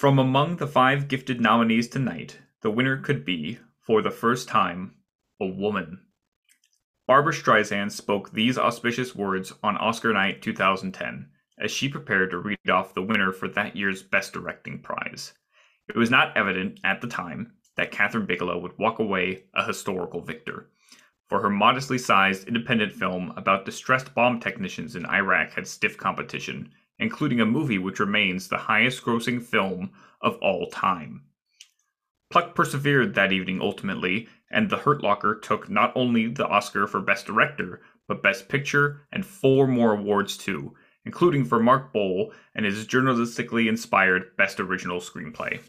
From among the five gifted nominees tonight, the winner could be, for the first time, a woman. Barbra Streisand spoke these auspicious words on Oscar night 2010 as she prepared to read off the winner for that year's Best Directing prize. It was not evident at the time that Kathryn Bigelow would walk away a historical victor, for her modestly sized independent film about distressed bomb technicians in Iraq had stiff competition including a movie which remains the highest grossing film of all time. Pluck persevered that evening ultimately, and The Hurt Locker took not only the Oscar for Best Director, but Best Picture and four more awards too, including for Mark Boal and his journalistically inspired Best Original Screenplay.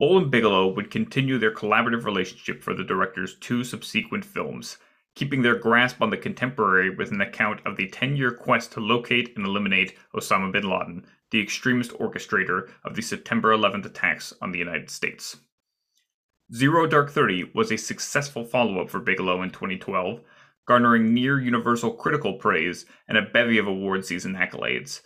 Boal and Bigelow would continue their collaborative relationship for the director's two subsequent films, keeping their grasp on the contemporary with an account of the 10 year quest to locate and eliminate Osama bin Laden, the extremist orchestrator of the September 11th attacks on the United States. Zero Dark Thirty was a successful follow up for Bigelow in 2012, garnering near universal critical praise and a bevy of award season accolades.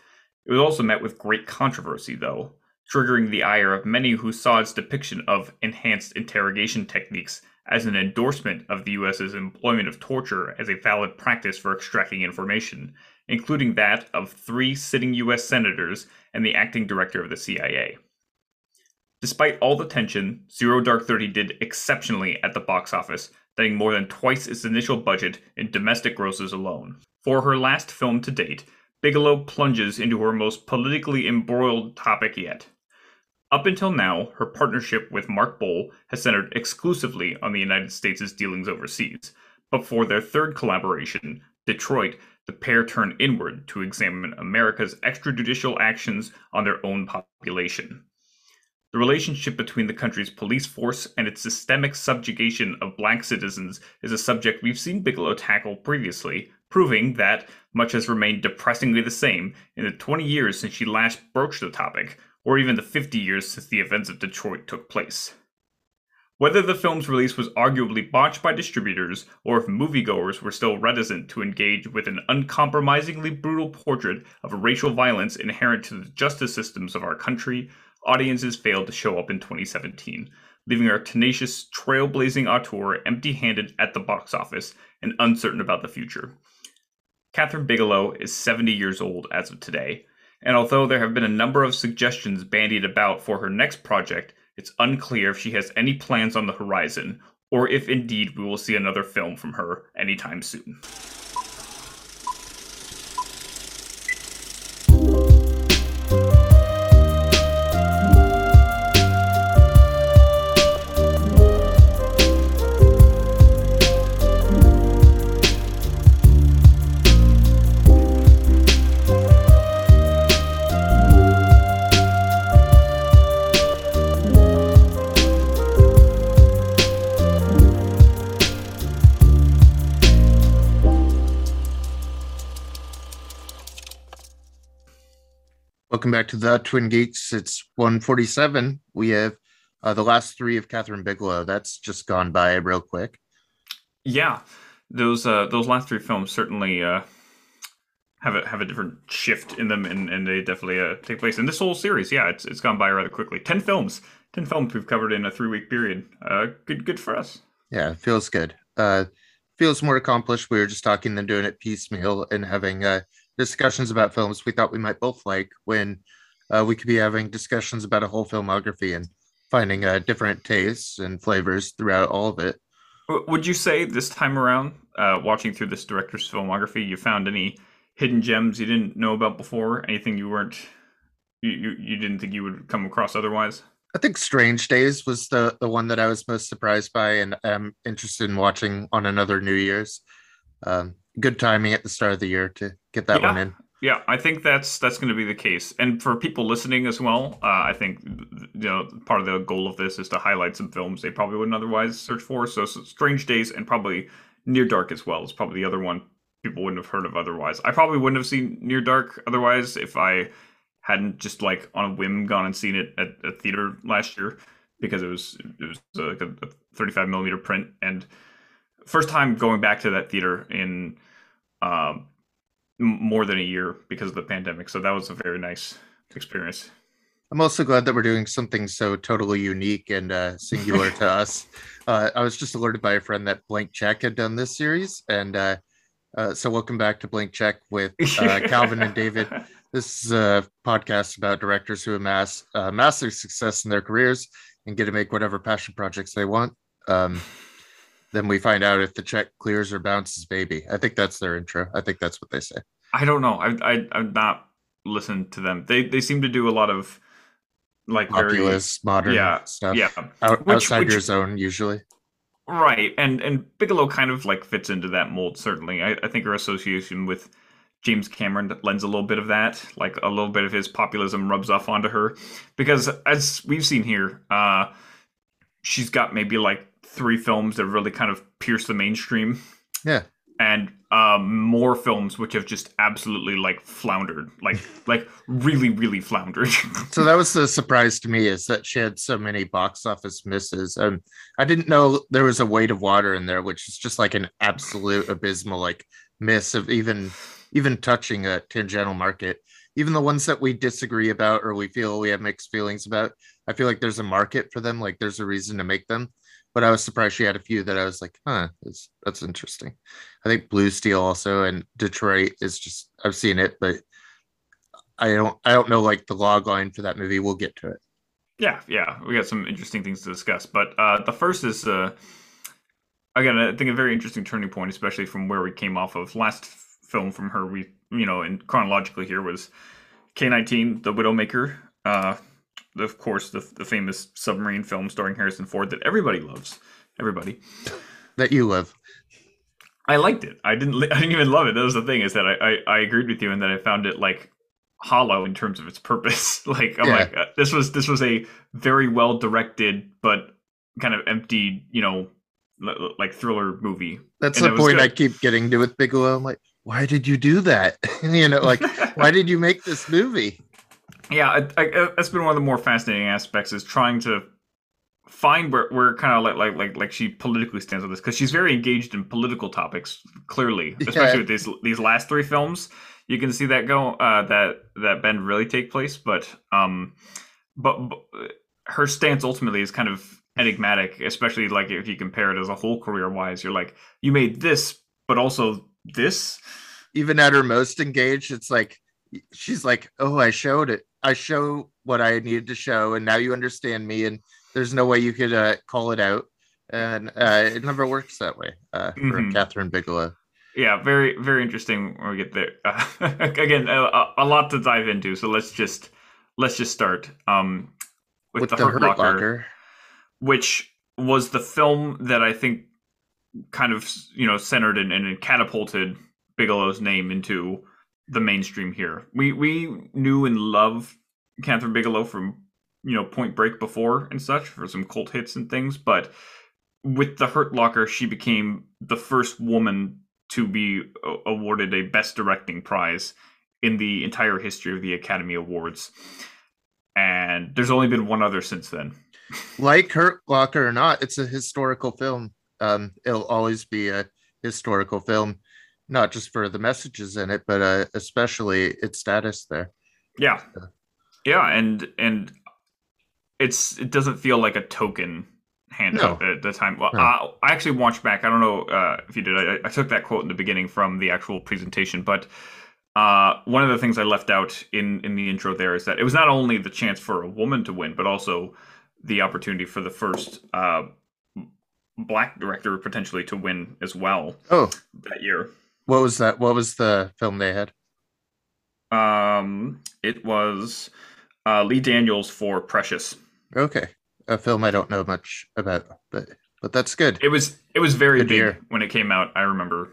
It was also met with great controversy, though, triggering the ire of many who saw its depiction of enhanced interrogation techniques as an endorsement of the US's employment of torture as a valid practice for extracting information, including that of three sitting US senators and the acting director of the CIA. Despite all the tension, Zero Dark Thirty did exceptionally at the box office, netting more than twice its initial budget in domestic grosses alone. For her last film to date, Bigelow plunges into her most politically embroiled topic yet up until now, her partnership with Mark Boal has centered exclusively on the United States' dealings overseas, but for their third collaboration, Detroit, the pair turn inward to examine America's extrajudicial actions on their own population. The relationship between the country's police force and its systemic subjugation of black citizens is a subject we've seen Bigelow tackle previously, proving that much has remained depressingly the same in the 20 years since she last broached the topic, or even the 50 years since the events of Detroit took place. Whether the film's release was arguably botched by distributors, or if moviegoers were still reticent to engage with an uncompromisingly brutal portrait of racial violence inherent to the justice systems of our country, audiences failed to show up in 2017, leaving our tenacious, trailblazing auteur empty handed at the box office and uncertain about the future. Kathryn Bigelow is 70 years old as of today, and although there have been a number of suggestions bandied about for her next project, it's unclear if she has any plans on the horizon, or if indeed we will see another film from her anytime soon. Welcome back to the Twin Geeks. It's 147. We have uh, the last three of Kathryn Bigelow. That's just gone by real quick. Yeah, those uh, those last three films certainly uh, have a have a different shift in them, and, and they definitely uh, take place in this whole series. Yeah, it's it's gone by rather quickly. Ten films, ten films we've covered in a three week period. Uh, good good for us. Yeah, feels good. Uh, feels more accomplished. We were just talking than doing it piecemeal and having uh discussions about films we thought we might both like when uh, we could be having discussions about a whole filmography and finding uh, different tastes and flavors throughout all of it. Would you say this time around, uh, watching through this director's filmography, you found any hidden gems you didn't know about before? Anything you weren't, you, you, you didn't think you would come across otherwise? I think Strange Days was the, the one that I was most surprised by and I'm interested in watching on another New Year's. Um, good timing at the start of the year to get that yeah. one in. Yeah, I think that's that's going to be the case. And for people listening as well, uh, I think you know part of the goal of this is to highlight some films they probably wouldn't otherwise search for. So, so Strange Days and probably Near Dark as well is probably the other one people wouldn't have heard of otherwise. I probably wouldn't have seen Near Dark otherwise if I hadn't just like on a whim gone and seen it at a theater last year because it was it was like a, a 35 millimeter print and first time going back to that theater in um, more than a year because of the pandemic. So that was a very nice experience. I'm also glad that we're doing something so totally unique and uh, singular to us. Uh, I was just alerted by a friend that Blank Check had done this series, and uh, uh, so welcome back to Blank Check with uh, Calvin and David. This is a podcast about directors who amass uh, massive success in their careers and get to make whatever passion projects they want. Um, then we find out if the check clears or bounces, baby. I think that's their intro. I think that's what they say. I don't know. I I I've not listened to them. They they seem to do a lot of like populous very, modern yeah, stuff. Yeah, Out, which, outside which, your zone usually. Right, and and Bigelow kind of like fits into that mold. Certainly, I, I think her association with James Cameron lends a little bit of that, like a little bit of his populism rubs off onto her, because as we've seen here, uh, she's got maybe like three films that really kind of pierced the mainstream. Yeah, and um, more films which have just absolutely like floundered, like like really really floundered. so that was the surprise to me is that she had so many box office misses. Um, I didn't know there was a weight of water in there, which is just like an absolute abysmal like miss of even even touching a tangential market. Even the ones that we disagree about or we feel we have mixed feelings about, I feel like there's a market for them. Like there's a reason to make them but I was surprised she had a few that I was like, huh, that's that's interesting. I think Blue Steel also and Detroit is just I've seen it, but I don't I don't know like the log line for that movie. We'll get to it. Yeah, yeah, we got some interesting things to discuss, but uh, the first is uh, again I think a very interesting turning point, especially from where we came off of last film from her. We you know, and chronologically here was K nineteen, The Widowmaker. Uh, of course, the, the famous submarine film starring Harrison Ford that everybody loves. Everybody that you love. I liked it. I didn't. I didn't even love it. That was the thing is that I, I, I agreed with you and that I found it like hollow in terms of its purpose. like I'm yeah. like uh, this was this was a very well directed but kind of empty, you know, l- like thriller movie. That's and the point I keep getting to with Bigelow. I'm like, why did you do that? you know, like why did you make this movie? Yeah, I, I, that's been one of the more fascinating aspects is trying to find where, where kind of like like like like she politically stands on this because she's very engaged in political topics clearly, especially yeah. with these these last three films. You can see that go uh, that that bend really take place, but um, but, but her stance ultimately is kind of enigmatic, especially like if you compare it as a whole career wise. You're like you made this, but also this. Even at her most engaged, it's like she's like, "Oh, I showed it. I show what I needed to show, and now you understand me, and there's no way you could uh, call it out." And uh, it never works that way uh, for mm-hmm. Kathryn Bigelow. Yeah, very very interesting when we get there. Uh, again, a, a, lot to dive into, so let's just let's just start um, with, with the, the Hurt, Locker, Locker, which was the film that I think kind of you know centered and, and catapulted Bigelow's name into the mainstream here. We we knew and loved Kathryn Bigelow from you know Point Break before and such for some cult hits and things, but with the Hurt Locker, she became the first woman to be awarded a Best Directing prize in the entire history of the Academy Awards. And there's only been one other since then. like Hurt Locker or not, it's a historical film. Um, it'll always be a historical film not just for the messages in it, but uh, especially its status there. Yeah, yeah, and and it's it doesn't feel like a token handout no. at the time. Well, no. uh, I actually watched back. I don't know uh, if you did. I, I, took that quote in the beginning from the actual presentation, but uh, one of the things I left out in in the intro there is that it was not only the chance for a woman to win, but also the opportunity for the first uh, black director potentially to win as well. Oh, that year. What was that? What was the film they had? Um, it was uh, Lee Daniels for Precious. Okay, a film I don't know much about, but but that's good. It was it was very good big when it came out. I remember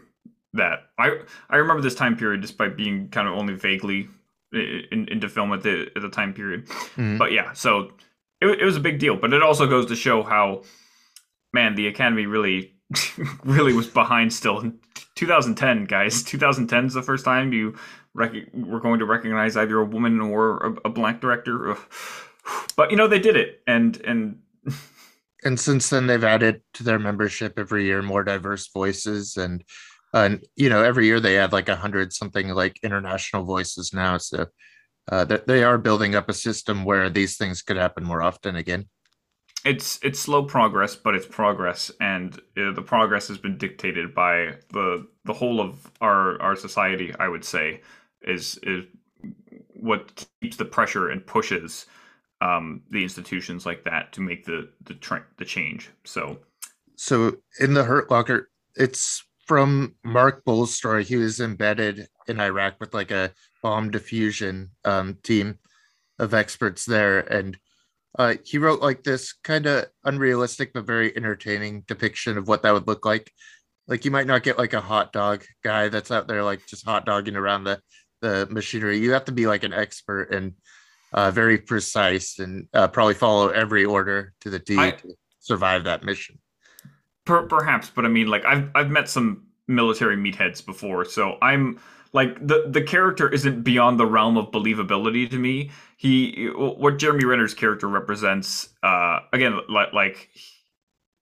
that. I I remember this time period despite being kind of only vaguely in, into film at the at the time period. Mm-hmm. But yeah, so it, it was a big deal. But it also goes to show how man the Academy really really was behind still. 2010 guys. 2010 is the first time you rec- were going to recognize either a woman or a, a black director. But you know they did it and and and since then they've added to their membership every year more diverse voices and and you know every year they add like a hundred something like international voices now. So uh, they are building up a system where these things could happen more often again. It's it's slow progress, but it's progress, and uh, the progress has been dictated by the the whole of our our society. I would say is is what keeps the pressure and pushes um, the institutions like that to make the the tra- the change. So, so in the Hurt Locker, it's from Mark Boal's story. He was embedded in Iraq with like a bomb diffusion um, team of experts there, and uh, he wrote like this kind of unrealistic but very entertaining depiction of what that would look like. Like you might not get like a hot dog guy that's out there like just hot dogging around the the machinery. You have to be like an expert and uh, very precise and uh, probably follow every order to the T to survive that mission. Per, perhaps, but I mean, like I've I've met some military meatheads before, so I'm like the the character isn't beyond the realm of believability to me. He what Jeremy Renner's character represents, uh, again, like like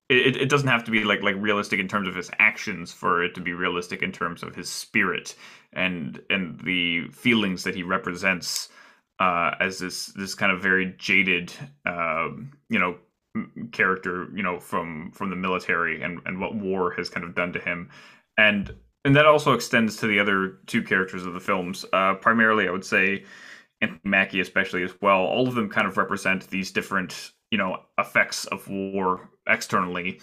it, it doesn't have to be like like realistic in terms of his actions for it to be realistic in terms of his spirit and and the feelings that he represents uh, as this this kind of very jaded, uh, you know, character, you know, from from the military and and what war has kind of done to him, and and that also extends to the other two characters of the films. Uh, primarily, I would say Anthony Mackie, especially as well. All of them kind of represent these different, you know, effects of war externally,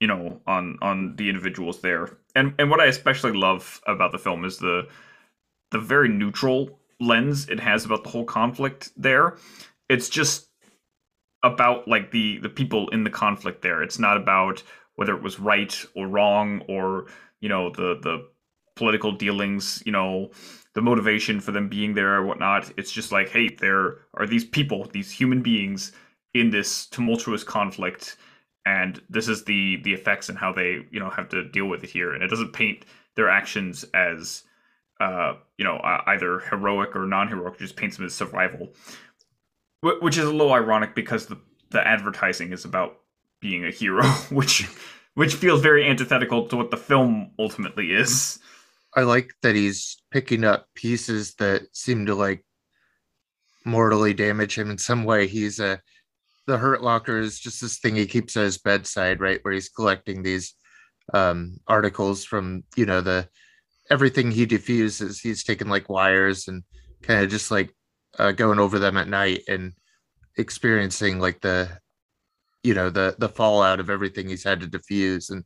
you know, on on the individuals there. And and what I especially love about the film is the the very neutral lens it has about the whole conflict there. It's just about like the the people in the conflict there. It's not about whether it was right or wrong or you know the the political dealings, you know, the motivation for them being there or whatnot. It's just like, hey, there are these people, these human beings in this tumultuous conflict, and this is the the effects and how they you know have to deal with it here. And it doesn't paint their actions as uh, you know, either heroic or non-heroic, just paints them as survival, which is a little ironic because the the advertising is about being a hero, which which feels very antithetical to what the film ultimately is. I like that he's picking up pieces that seem to like mortally damage him in some way. He's a the hurt locker is just this thing he keeps at his bedside, right? Where he's collecting these um articles from, you know, the everything he diffuses, he's taking like wires and kind of just like uh, going over them at night and experiencing like the you know the the fallout of everything he's had to diffuse and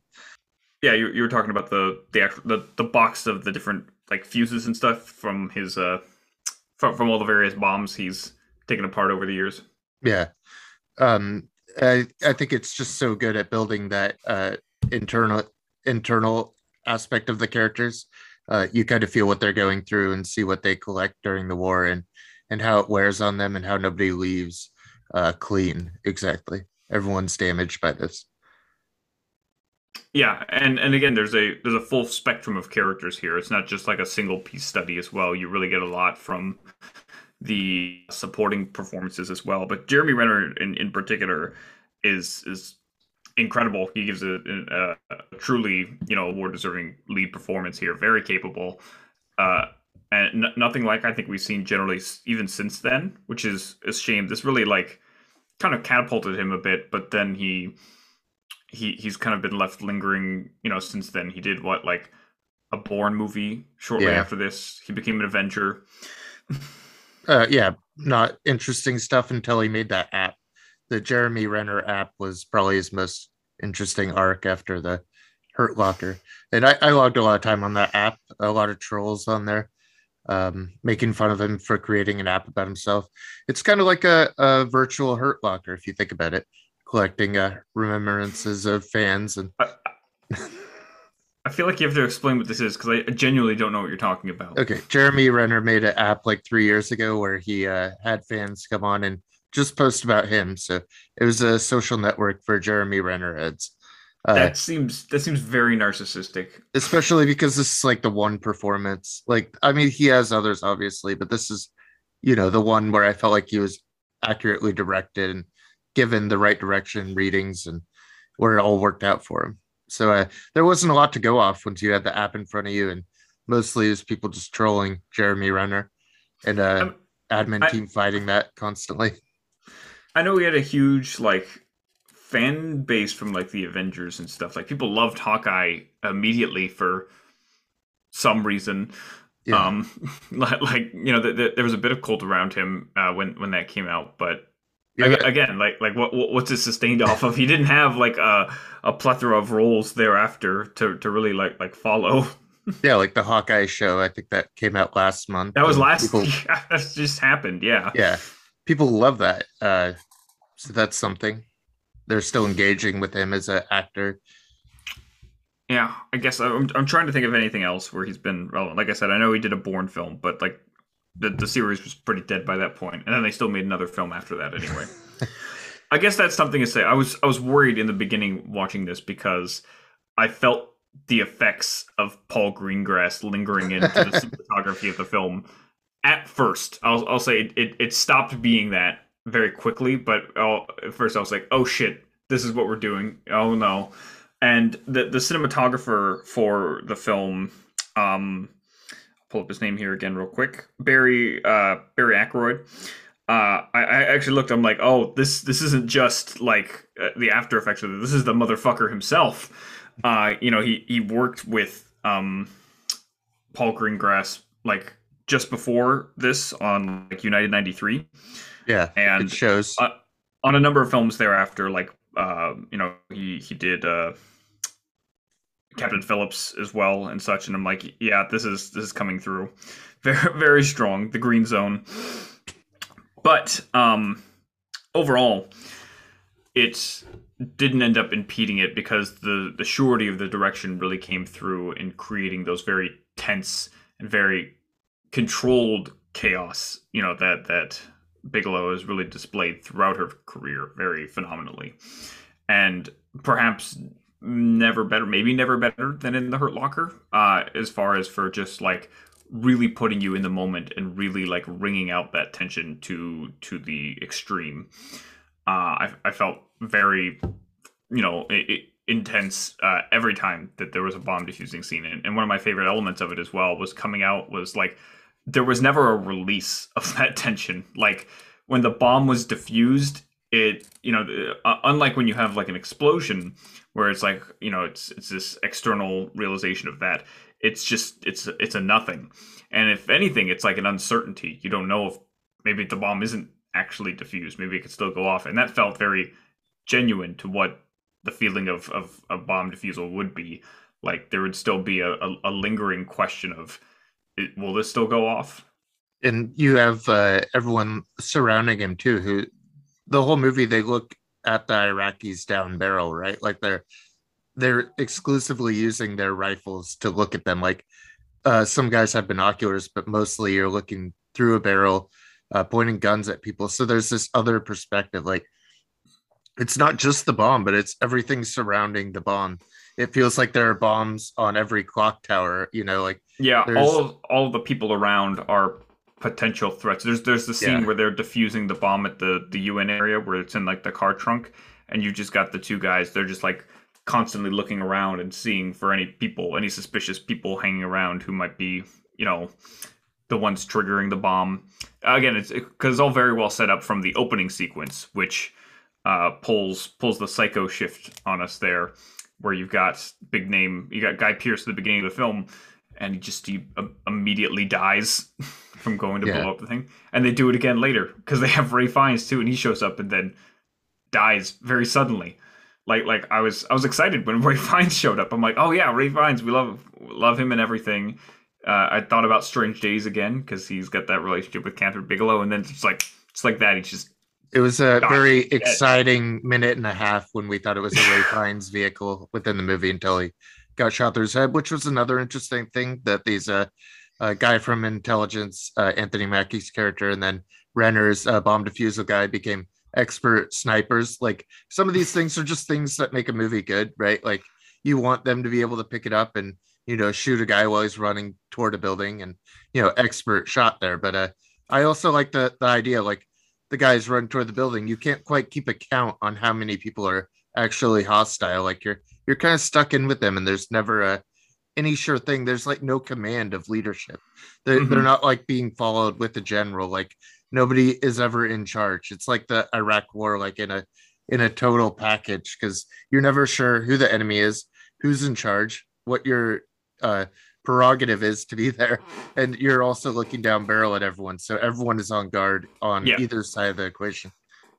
yeah you, you were talking about the the actual the, the box of the different like fuses and stuff from his uh from, from all the various bombs he's taken apart over the years. Yeah. Um i i think it's just so good at building that uh internal internal aspect of the characters. Uh, you kind of feel what they're going through and see what they collect during the war and and how it wears on them and how nobody leaves uh, clean. Exactly, everyone's damaged by this. Yeah, and and again, there's a there's a full spectrum of characters here. It's not just like a single piece study as well. You really get a lot from the supporting performances as well. But Jeremy Renner in, in particular is is incredible. He gives a, a, a truly, you know, award deserving lead performance here. Very capable. Uh, and n- nothing like I think we've seen generally even since then, which is a shame. This really like kind of catapulted him a bit, but then he he he's kind of been left lingering, you know, since then. He did what like a Bourne movie shortly yeah. after this. He became an Avenger. uh, yeah, not interesting stuff until he made that app the Jeremy Renner app was probably his most interesting arc after the Hurt Locker. And I, I logged a lot of time on that app, a lot of trolls on there, um, making fun of him for creating an app about himself. It's kind of like a, a virtual Hurt Locker, if you think about it, collecting uh, remembrances of fans. And I, I feel like you have to explain what this is because I genuinely don't know what you're talking about. Okay. Jeremy Renner made an app like three years ago where he uh, had fans come on and just post about him. So it was a social network for Jeremy Renner heads. Uh, that seems that seems very narcissistic, especially because this is like the one performance. Like, I mean, he has others obviously, but this is, you know, the one where I felt like he was accurately directed and given the right direction, readings, and where it all worked out for him. So uh, there wasn't a lot to go off once you had the app in front of you, and mostly it was people just trolling Jeremy Renner. And uh, admin I- team fighting that constantly. I know we had a huge like fan base from like the Avengers and stuff. Like people loved Hawkeye immediately for some reason. Yeah. Um, like, like, you know, th- th- there was a bit of cult around him uh, when when that came out, but Yeah, again, like like what what- what's it sustained off of? He didn't have like a a plethora of roles thereafter to to really like like follow. yeah, like the Hawkeye show. I think that came out last month. That was last. People, Yeah, that just happened. Yeah. yeah, people love that. Uh, so that's something. They're still engaging with him as an actor. Yeah, I guess I'm, I'm trying to think of anything else where he's been relevant. Like I said, I know he did a Bourne film, but like the, the series was pretty dead by that point. and then they still made another film after that anyway. I guess that's something to say. I was I was worried in the beginning watching this because I felt the effects of Paul Greengrass lingering into the cinematography of the film. At first, I'll I'll say it, it, it stopped being that very quickly, but oh, at first I was like, oh shit, this is what we're doing. Oh no and the the cinematographer for the film um I'll pull up his name here again real quick barry uh barry Ackroyd. uh I, I actually looked i'm like oh this this isn't just like uh, the after effects of this is the motherfucker himself uh you know he he worked with um paul greengrass like just before this on like united 93 Yeah, and it shows. uh, on a number of films thereafter, like uh, you know, he he did uh, Captain Phillips as well and such, and I'm like, yeah, this is this is coming through, very very strong. The Green Zone, but um, overall, it didn't end up impeding it because the the surety of the direction really came through in creating those very tense and very controlled chaos. You know that that Bigelow has really displayed throughout her career very phenomenally. And perhaps never better, maybe never better than in The Hurt Locker, uh, as far as for just like really putting you in the moment and really like wringing out that tension to to the extreme. Uh, I, I felt very, you know, i i intense uh, every time that there was a bomb defusing scene. And, and one of my favorite elements of it as well was coming out was like there was never a release of that tension. Like when the bomb was diffused, it you know uh, unlike when you have like an explosion where it's like you know it's it's this external realization of that. It's just it's it's a nothing, and if anything, it's like an uncertainty. You don't know if maybe the bomb isn't actually diffused. Maybe it could still go off, and that felt very genuine to what the feeling of of a bomb defusal would be. Like there would still be a, a, a lingering question of it, will this still go off? and you have uh, everyone surrounding him too who the whole movie they look at the iraqis down barrel right? Like they're they're exclusively using their rifles to look at them. Like uh, some guys have binoculars but mostly you're looking through a barrel uh, pointing guns at people. So there's this other perspective. Like it's not just the bomb but it's everything surrounding the bomb it feels like there are bombs on every clock tower you know like Yeah, There's- all of, all of the people around are potential threats. There's there's the scene Yeah. where they're defusing the bomb at the the UN area where it's in like the car trunk, and you just got the two guys. They're just like constantly looking around and seeing for any people, any suspicious people hanging around who might be, you know, the ones triggering the bomb. Again, it's because it's all very well set up from the opening sequence, which uh, pulls pulls the psycho shift on us there, where you've got big name, you got Guy Pearce at the beginning of the film, and he just he uh, immediately dies from going to Yeah. blow up the thing, and they do it again later because they have Ralph Fiennes too, and he shows up and then dies very suddenly. Like like I was I was excited when Ralph Fiennes showed up. I'm like, oh yeah, Ralph Fiennes, we love love him and everything. Uh, I thought about Strange Days again because he's got that relationship with Kathryn Bigelow, and then it's like it's like that. He just It was a Gosh, very yeah. exciting minute and a half when we thought it was a Ralph Fiennes vehicle within the movie until he got shot through his head, which was another interesting thing that these uh, uh guy from intelligence, uh, Anthony Mackie's character, and then Renner's uh, bomb defusal guy became expert snipers. Like some of these things are just things that make a movie good, right? Like you want them to be able to pick it up and you know shoot a guy while he's running toward a building and you know expert shot there. But uh, I also like the the idea like the guys run toward the building, you can't quite keep a count on how many people are actually hostile. Like you're you're kind of stuck in with them, and there's never a any sure thing. There's like no command of leadership. They're, Mhm. they're not like being followed with a general. Like nobody is ever in charge. It's like the Iraq war, like in a in a total package because you're never sure who the enemy is, who's in charge, what your uh, prerogative is to be there, and you're also looking down barrel at everyone. So everyone is on guard on Yeah. either side of the equation.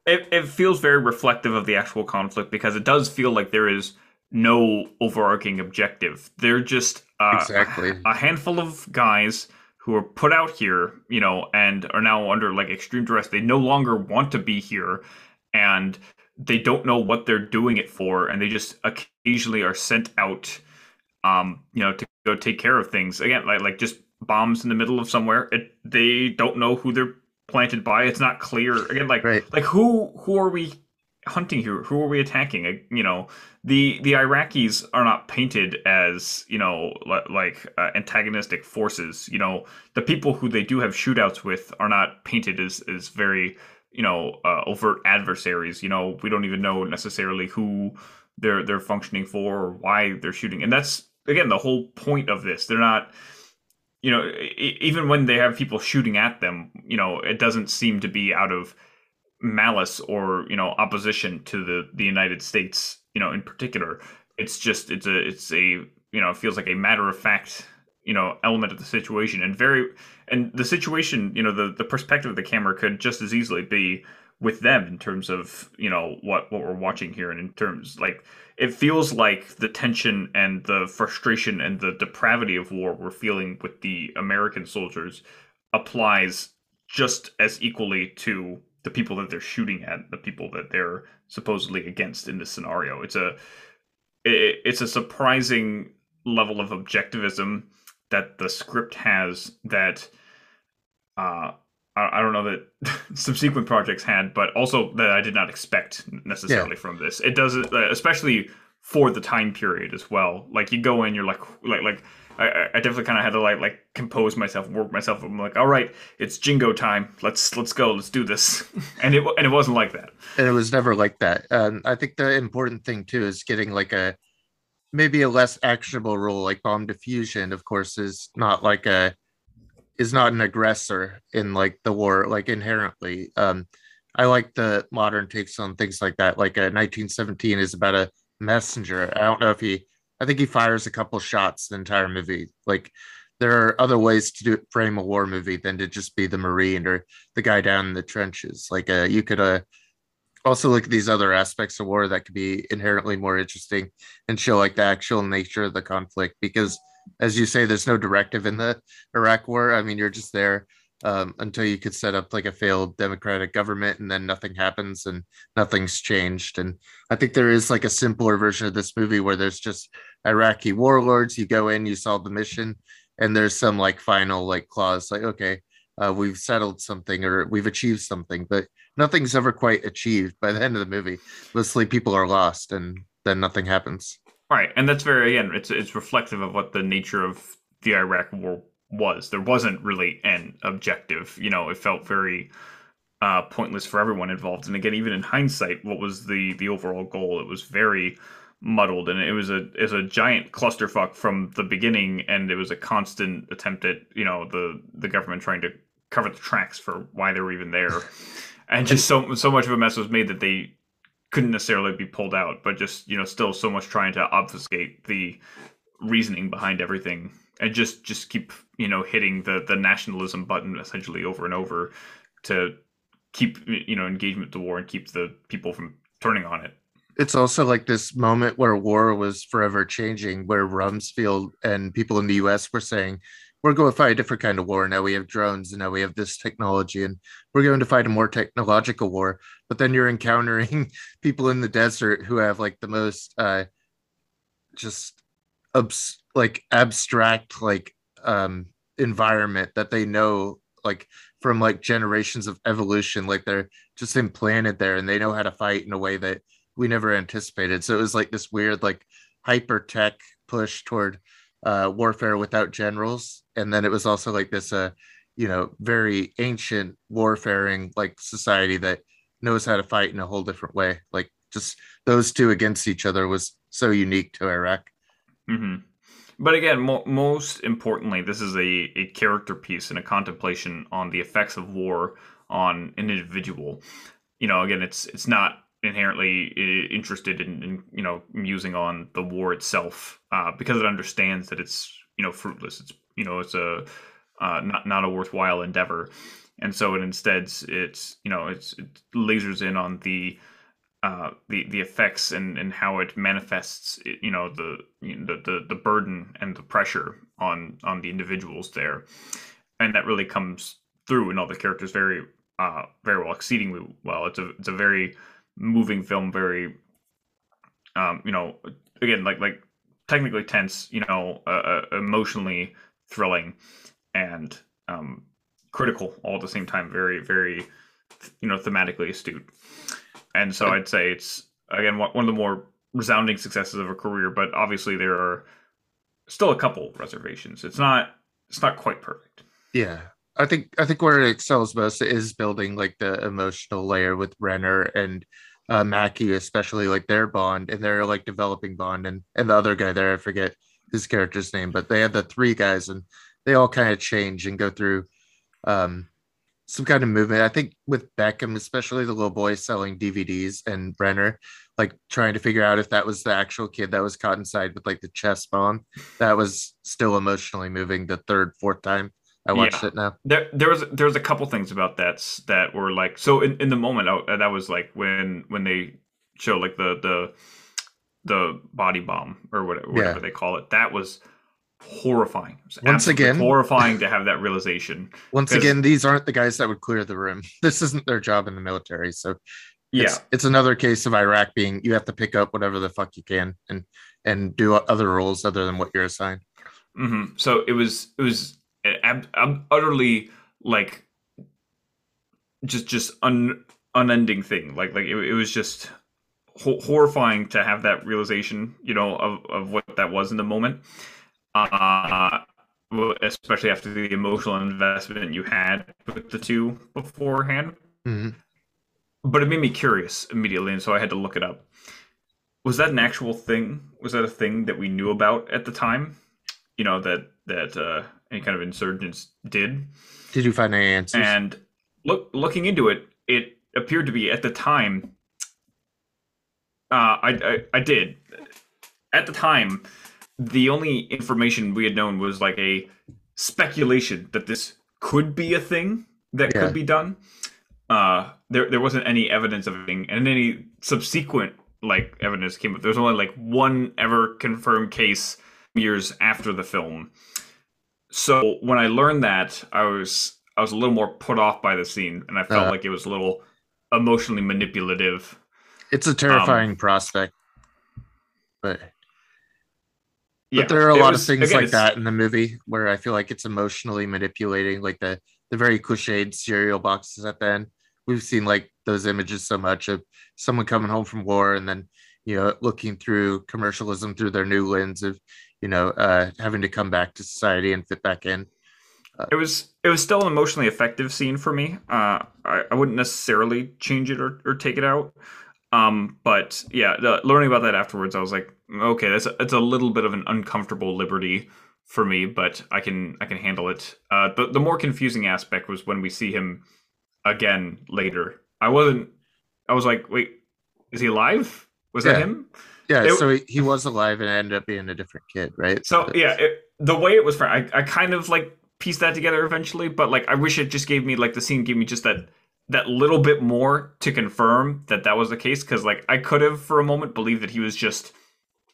it, it feels very reflective of the actual conflict because it does feel like there is no overarching objective. They're just uh, Exactly. a, a handful of guys who are put out here, you know, and are now under like extreme duress. They no longer want to be here, and they don't know what they're doing it for, and they just occasionally are sent out, um, you know, to go take care of things. Again, like like just bombs in the middle of somewhere. It, they don't know who they're planted by. It's not clear. Again, like Right. like who who are we hunting here? Who are we attacking? You know, the the Iraqis are not painted as you know like uh, antagonistic forces. You know, the people who they do have shootouts with are not painted as as very you know uh, overt adversaries. You know, we don't even know necessarily who they're they're functioning for or why they're shooting, and that's again the whole point of this. They're not you know, even when they have people shooting at them, you know, it doesn't seem to be out of malice or you know opposition to the the United States, you know, in particular. It's just it's a it's a you know it feels like a matter of fact you know element of the situation and very and the situation you know the the perspective of the camera could just as easily be with them in terms of you know what what we're watching here and in terms like it feels like the tension and the frustration and the depravity of war we're feeling with the American soldiers applies just as equally to the people that they're shooting at, the people that they're supposedly against in this scenario. It's a it, it's a surprising level of objectivism that the script has that uh I I don't know that subsequent projects had, but also that I did not expect necessarily from this. It does, uh, especially for the time period as well. Like you go in, you're like, like, like I, I- I definitely kind of had to like, like compose myself, work myself. I'm like, all right, it's Jingo time. Let's let's go. Let's do this. And it and it wasn't like that. and it was never like that. Um, I think the important thing too is getting like a maybe a less actionable role, like bomb diffusion. Of course, is not like a is not an aggressor in like the war, like inherently. Um, I like the modern takes on things like that. Like a 1917 is about a messenger. I don't know if he. I think he fires a couple shots the entire movie. Like there are other ways to do frame a war movie than to just be the marine or the guy down in the trenches. Like uh, you could uh, also look at these other aspects of war that could be inherently more interesting and show like the actual nature of the conflict because as you say there's no directive in the iraq war i mean you're just there um, until you could set up like a failed democratic government and then nothing happens and nothing's changed and i think there is like a simpler version of this movie where there's just iraqi warlords you go in you solve the mission and there's some like final like clause like okay uh, we've settled something or we've achieved something but nothing's ever quite achieved by the end of the movie. Mostly people are lost and then nothing happens. Right, and that's very again, it's it's reflective of what the nature of the Iraq War was. There wasn't really an objective. You know, it felt very uh, pointless for everyone involved. And again, even in hindsight, what was the the overall goal? It was very muddled, and it was a it was a giant clusterfuck from the beginning, and it was a constant attempt at you know the the government trying to cover the tracks for why they were even there, and just so so much of a mess was made that they couldn't necessarily be pulled out, but just you know still so much trying to obfuscate the reasoning behind everything and just just keep you know hitting the the nationalism button essentially over and over to keep you know engagement to war and keep the people from turning on it. It's also like this moment where war was forever changing, where Rumsfeld and people in the US were saying, we're going to fight a different kind of war. Now we have drones and now we have this technology and we're going to fight a more technological war. But then you're encountering people in the desert who have like the most uh just abs- like abstract like um environment that they know like from like generations of evolution like they're just implanted there and they know how to fight in a way that we never anticipated so it was like this weird like hyper tech push toward uh warfare without generals and then it was also like this uh you know very ancient warfaring like society that knows how to fight in a whole different way like just those two against each other was so unique to iraq Mm-hmm. but again, mo- most importantly, this is a, a character piece and a contemplation on the effects of war on an individual. You know, again, it's it's not inherently interested in, in you know musing on the war itself uh, because it understands that it's you know fruitless. It's you know it's a uh, not not a worthwhile endeavor, and so it instead it's you know it's it lasers in on the uh, the the effects and, and how it manifests you know the, you know, the the burden and the pressure on on the individuals there, and that really comes through in all the characters very uh very well exceedingly well. It's a it's a very moving film, very um you know again like like technically tense, you know, uh, uh emotionally thrilling, and um critical all at the same time. Very very you know thematically astute and so I'd say it's again one of the more resounding successes of a career. But obviously, there are still a couple reservations. It's not it's not quite perfect. Yeah, I think I think where it excels most is building like the emotional layer with Renner and uh, Mackie, especially like their bond and their like developing bond, and and the other guy there, I forget his character's name, but they have the three guys, and they all kind of change and go through um some kind of movement. I think with Beckham, especially the little boy selling DVDs and Renner, like trying to figure out if that was the actual kid that was caught inside with like the chest bomb. That was still emotionally moving the third, fourth time I watched yeah. it now. There, there was there was a couple things about that that were like so in, in the moment I, that was like when when they show like the the the body bomb or whatever, whatever yeah. they call it. That was horrifying. Once again, horrifying to have that realization. Once again, these aren't the guys that would clear the room. This isn't their job in the military. So yeah, it's, it's, another case of Iraq being you have to pick up whatever the fuck you can and and do other roles other than what you're assigned. Mm-hmm. So it was it was ab- utterly like just just un unending thing. Like like it, it was just ho- horrifying to have that realization, you know, of of what that was in the moment uh, especially after the emotional investment you had with the two beforehand. Mm-hmm. But it made me curious immediately, and so I had to look it up. Was that an actual thing? Was that a thing that we knew about at the time? You know that that uh, any kind of insurgents did. Did you find any answers? And look, looking into it, it appeared to be at the time. Uh, I, I I did at the time the only information we had known was like a speculation that this could be a thing that yeah. could be done. Uh, there there wasn't any evidence of anything, and any subsequent like evidence came up. There's only like one ever confirmed case years after the film. So when I learned that, I was I was a little more put off by the scene, and I felt uh, like it was a little emotionally manipulative. It's a terrifying um, prospect, but yeah, but there are a lot was, of things again, like that in the movie where I feel like it's emotionally manipulating, like the the very cliched cereal boxes at the end. We've seen like those images so much of someone coming home from war and then you know looking through commercialism through their new lens of you know uh, having to come back to society and fit back in. Uh, it was it was still an emotionally effective scene for me. Uh, I, I wouldn't necessarily change it or, or take it out. Um, but yeah, the, learning about that afterwards, I was like, okay, that's a, it's a little bit of an uncomfortable liberty for me, but I can I can handle it. Uh, the the more confusing aspect was when we see him again later. I wasn't. I was like, wait, is he alive? Was yeah. that him? Yeah, it, so he, he was alive and ended up being a different kid, right? So yeah, it, the way it was, I I kind of like pieced that together eventually, but like I wish it just gave me like the scene gave me just that that little bit more to confirm that that was the case because like I could have for a moment believed that he was just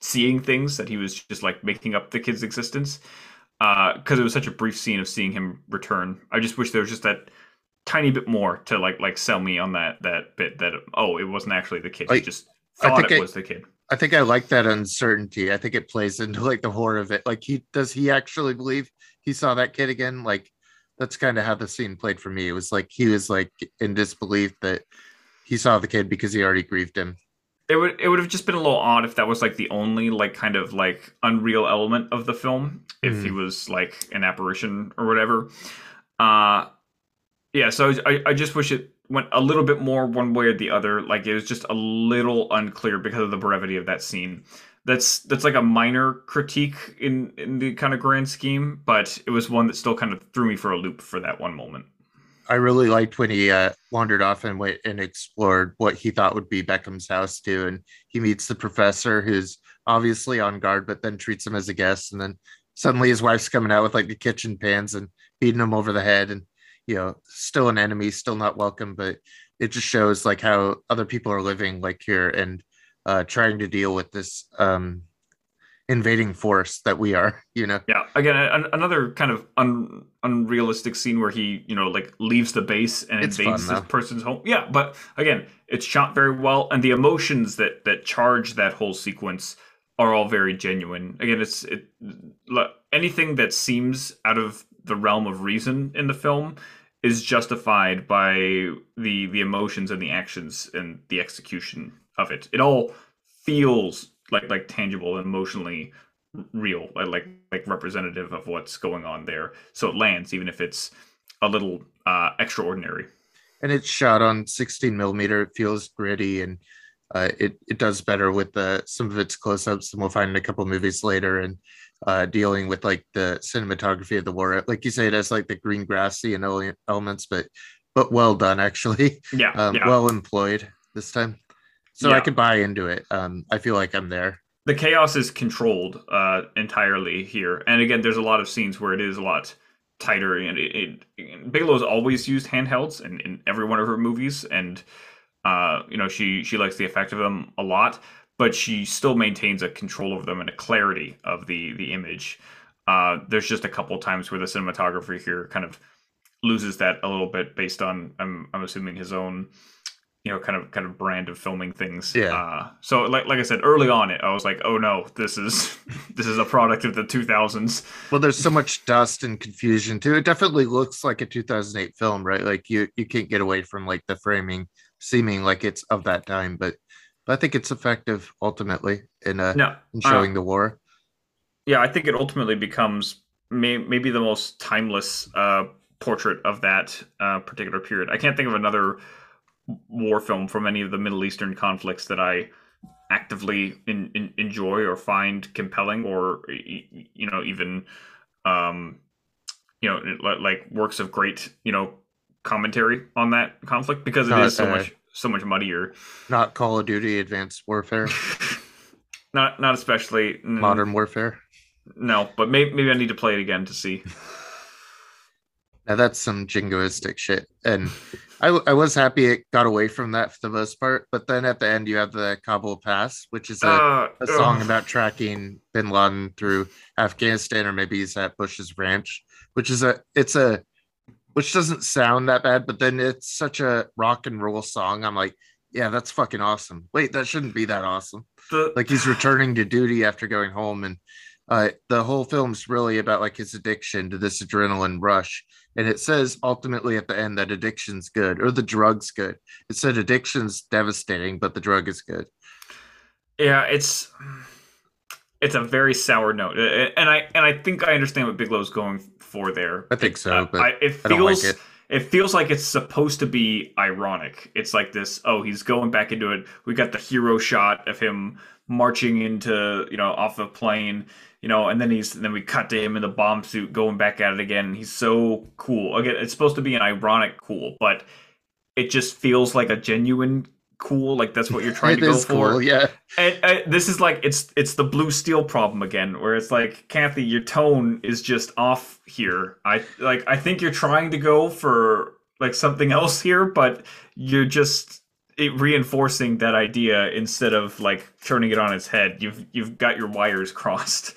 seeing things that he was just like making up the kid's existence because uh, it was such a brief scene of seeing him return. I just wish there was just that tiny bit more to like like sell me on that that bit that oh it wasn't actually the kid. He just thought it I, was the kid. I think I like that uncertainty. I think it plays into like the horror of it. Like he does he actually believe he saw that kid again? Like that's kind of how the scene played for me. It was like he was like in disbelief that he saw the kid because he already grieved him. It would it would have just been a little odd if that was like the only like kind of like unreal element of the film if mm. he was like an apparition or whatever. Uh yeah, so I I just wish it went a little bit more one way or the other. Like it was just a little unclear because of the brevity of that scene. that's that's like a minor critique in in the kind of grand scheme, but it was one that still kind of threw me for a loop for that one moment. I really liked when he uh, wandered off and went and explored what he thought would be Beckham's house too, and he meets the professor who's obviously on guard, but then treats him as a guest, and then suddenly his wife's coming out with like the kitchen pans and beating him over the head, and you know, still an enemy, still not welcome, but it just shows like how other people are living like here and uh, trying to deal with this um, invading force that we are you know? Yeah again an, another kind of un, unrealistic scene where he you know like leaves the base and it's invades fun, this person's home. Yeah but again it's shot very well and the emotions that that charge that whole sequence are all very genuine. Again it's it anything that seems out of the realm of reason in the film is justified by the the emotions and the actions and the execution of it it all feels like like tangible and emotionally real, like like representative of what's going on there. So it lands, even if it's a little uh, extraordinary. And it's shot on 16 millimeter. It feels gritty, and uh, it it does better with the some of its close-ups, and we'll find in a couple movies later. And uh, dealing with like the cinematography of the war, like you say, it has like the green grassy and elements, but but well done actually. Yeah, um, yeah. well employed this time so yeah. I could buy into it. Um, I feel like I'm there. The chaos is controlled uh, entirely here, and again, there's a lot of scenes where it is a lot tighter. And it, it, Bigelow's always used handhelds in, in every one of her movies, and uh, you know she she likes the effect of them a lot, but she still maintains a control over them and a clarity of the the image. Uh, there's just a couple times where the cinematographer here kind of loses that a little bit based on I'm I'm assuming his own you know kind of kind of brand of filming things. Yeah. Uh, so like like i said early on it i was like oh no this is this is a product of the 2000s well there's so much dust and confusion too. It definitely looks like a 2008 film right? Like you you can't get away from like the framing seeming like it's of that time but, but i think it's effective ultimately in uh no, in showing uh, the war. yeah i think it ultimately becomes may, maybe the most timeless uh portrait of that uh particular period. I can't think of another war film from any of the Middle Eastern conflicts that I actively in, in, enjoy or find compelling or you know even um you know like works of great you know commentary on that conflict because it is so uh, much so much muddier. Not call of duty advanced warfare? Not not especially. Modern warfare? No but maybe, maybe i need to play it again to see. Now that's some jingoistic shit and I, I was happy it got away from that for the most part, but then at the end you have the Kabul Pass, which is a, uh, a song uh. about tracking Bin Laden through Afghanistan, or maybe he's at Bush's ranch, which is a it's a which doesn't sound that bad, but then it's such a rock and roll song. I'm like, yeah, that's fucking awesome. Wait, that shouldn't be that awesome. The, like he's returning to duty after going home, and uh, the whole film's really about like his addiction to this adrenaline rush and it says ultimately at the end that addiction's good or the drug's good it said addiction's devastating but the drug is good yeah it's it's a very sour note and i and i think i understand what bigelow's going for there i think so uh, but I, it feels like it. it feels like it's supposed to be ironic it's like this oh he's going back into it we got the hero shot of him marching into you know off the plane you know, and then he's and then we cut to him in the bomb suit going back at it again. He's so cool. Again, it's supposed to be an ironic cool, but it just feels like a genuine cool. Like that's what you're trying to go for. Cool, yeah. And, and, this is like it's it's the blue steel problem again, where it's like Kathy, your tone is just off here. I like I think you're trying to go for like something else here, but you're just it reinforcing that idea instead of like turning it on its head. You've you've got your wires crossed.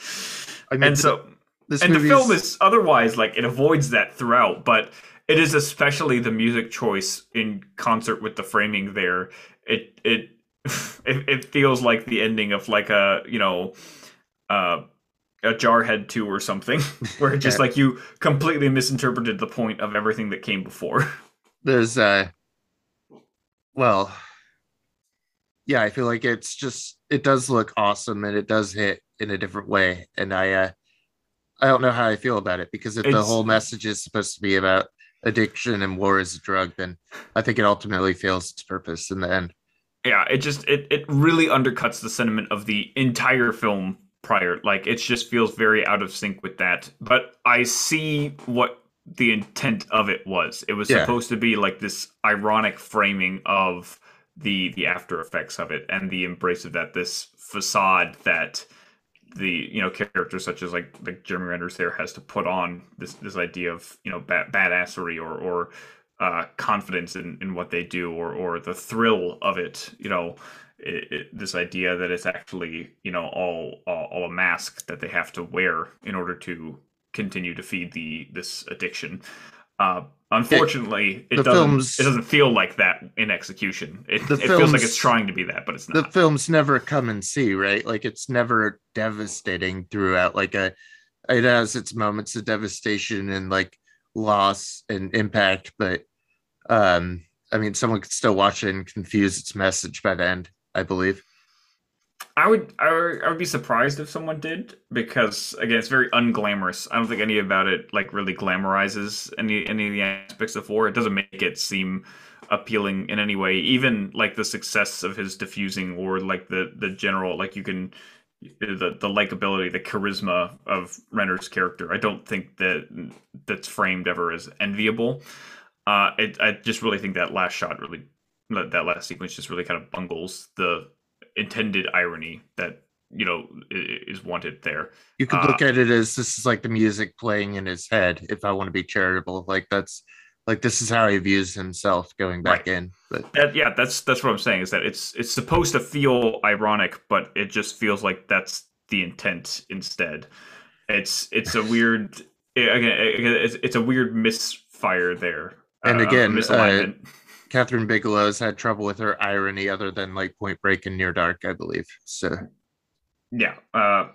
I mean, and so this and the film is otherwise like it avoids that throughout, but it is especially the music choice in concert with the framing there. It it it, it feels like the ending of like a you know uh a jarhead 2 or something where it just like you completely misinterpreted the point of everything that came before there's uh well, yeah, I feel like it's just it does look awesome and it does hit in a different way. And I uh I don't know how I feel about it because if it's, the whole message is supposed to be about addiction and war is a drug, then I think it ultimately fails its purpose in the end. Yeah, it just it it really undercuts the sentiment of the entire film prior. Like it just feels very out of sync with that. But I see what the intent of it was. It was Yeah. supposed to be like this ironic framing of the the after effects of it and the embrace of that this facade that the you know characters such as like like Jeremy Renner's there has to put on this this idea of you know ba- badassery or or uh, confidence in, in what they do or or the thrill of it you know it, it, this idea that it's actually you know all, all all a mask that they have to wear in order to continue to feed the this addiction uh unfortunately it, the doesn't films- it doesn't feel like that in execution it, The it feels like it's trying to be that but it's not. the films never come and see, right? Like it's never devastating throughout. Like a, it has its moments of devastation and like loss and impact, but um, I mean, someone could still watch it and confuse its message by the end. I believe. I would, I would I would be surprised if someone did because again it's very unglamorous. I don't think any about it like really glamorizes any any of the aspects of war. It doesn't make it seem appealing in any way. Even like the success of his diffusing or like the the general like you can the the likability, the charisma of Renner's character. I don't think that that's framed ever as enviable. Uh, it, I just really think that last shot really that that last sequence just really kind of bungles the intended irony that you know is wanted there. You could Uh, look at it as this is like the music playing in his head. If I want to be charitable, like that's like this is how he views himself going back in. But That, yeah, that's that's what I'm saying is that it's it's supposed to feel ironic, but it just feels like that's the intent instead. It's it's a weird again it's, it's a weird misfire there. And uh, again, uh, misalignment. Kathryn Bigelow's had trouble with her irony, other than like Point Break and Near Dark, I believe. So yeah, uh,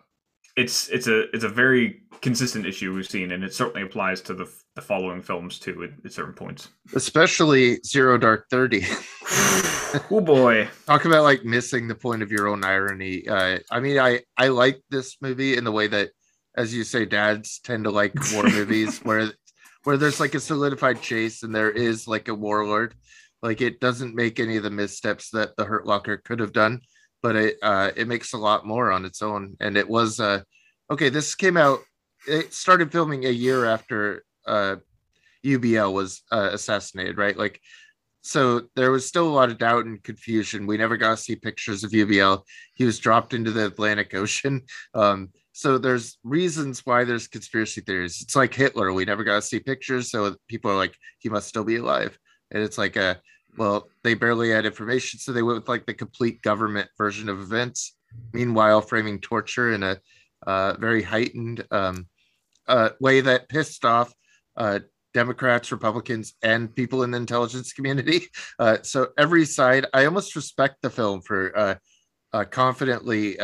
it's it's a it's a very consistent issue we've seen, and it certainly applies to the the following films too at, at certain points. especially Zero Dark Thirty. oh boy, Talk about like missing the point of your own irony. Uh, I mean, I I like this movie in the way that, as you say, dads tend to like war movies where where there's like a solidified chase and there is like a warlord. Like it doesn't make any of the missteps that the Hurt Locker could have done, but it uh, it makes a lot more on its own. And it was uh, okay. This came out. It started filming a year after uh, UBL was uh, assassinated, right? Like so there was still a lot of doubt and confusion. We never got to see pictures of UBL. He was dropped into the Atlantic Ocean. Um, so there's reasons why there's conspiracy theories. It's like Hitler. We never got to see pictures, so people are like, he must still be alive. And it's like a well, they barely had information, so they went with like the complete government version of events. Meanwhile, framing torture in a uh, very heightened um, uh, way that pissed off uh, Democrats, Republicans, and people in the intelligence community. Uh, so every side, I almost respect the film for uh, uh, confidently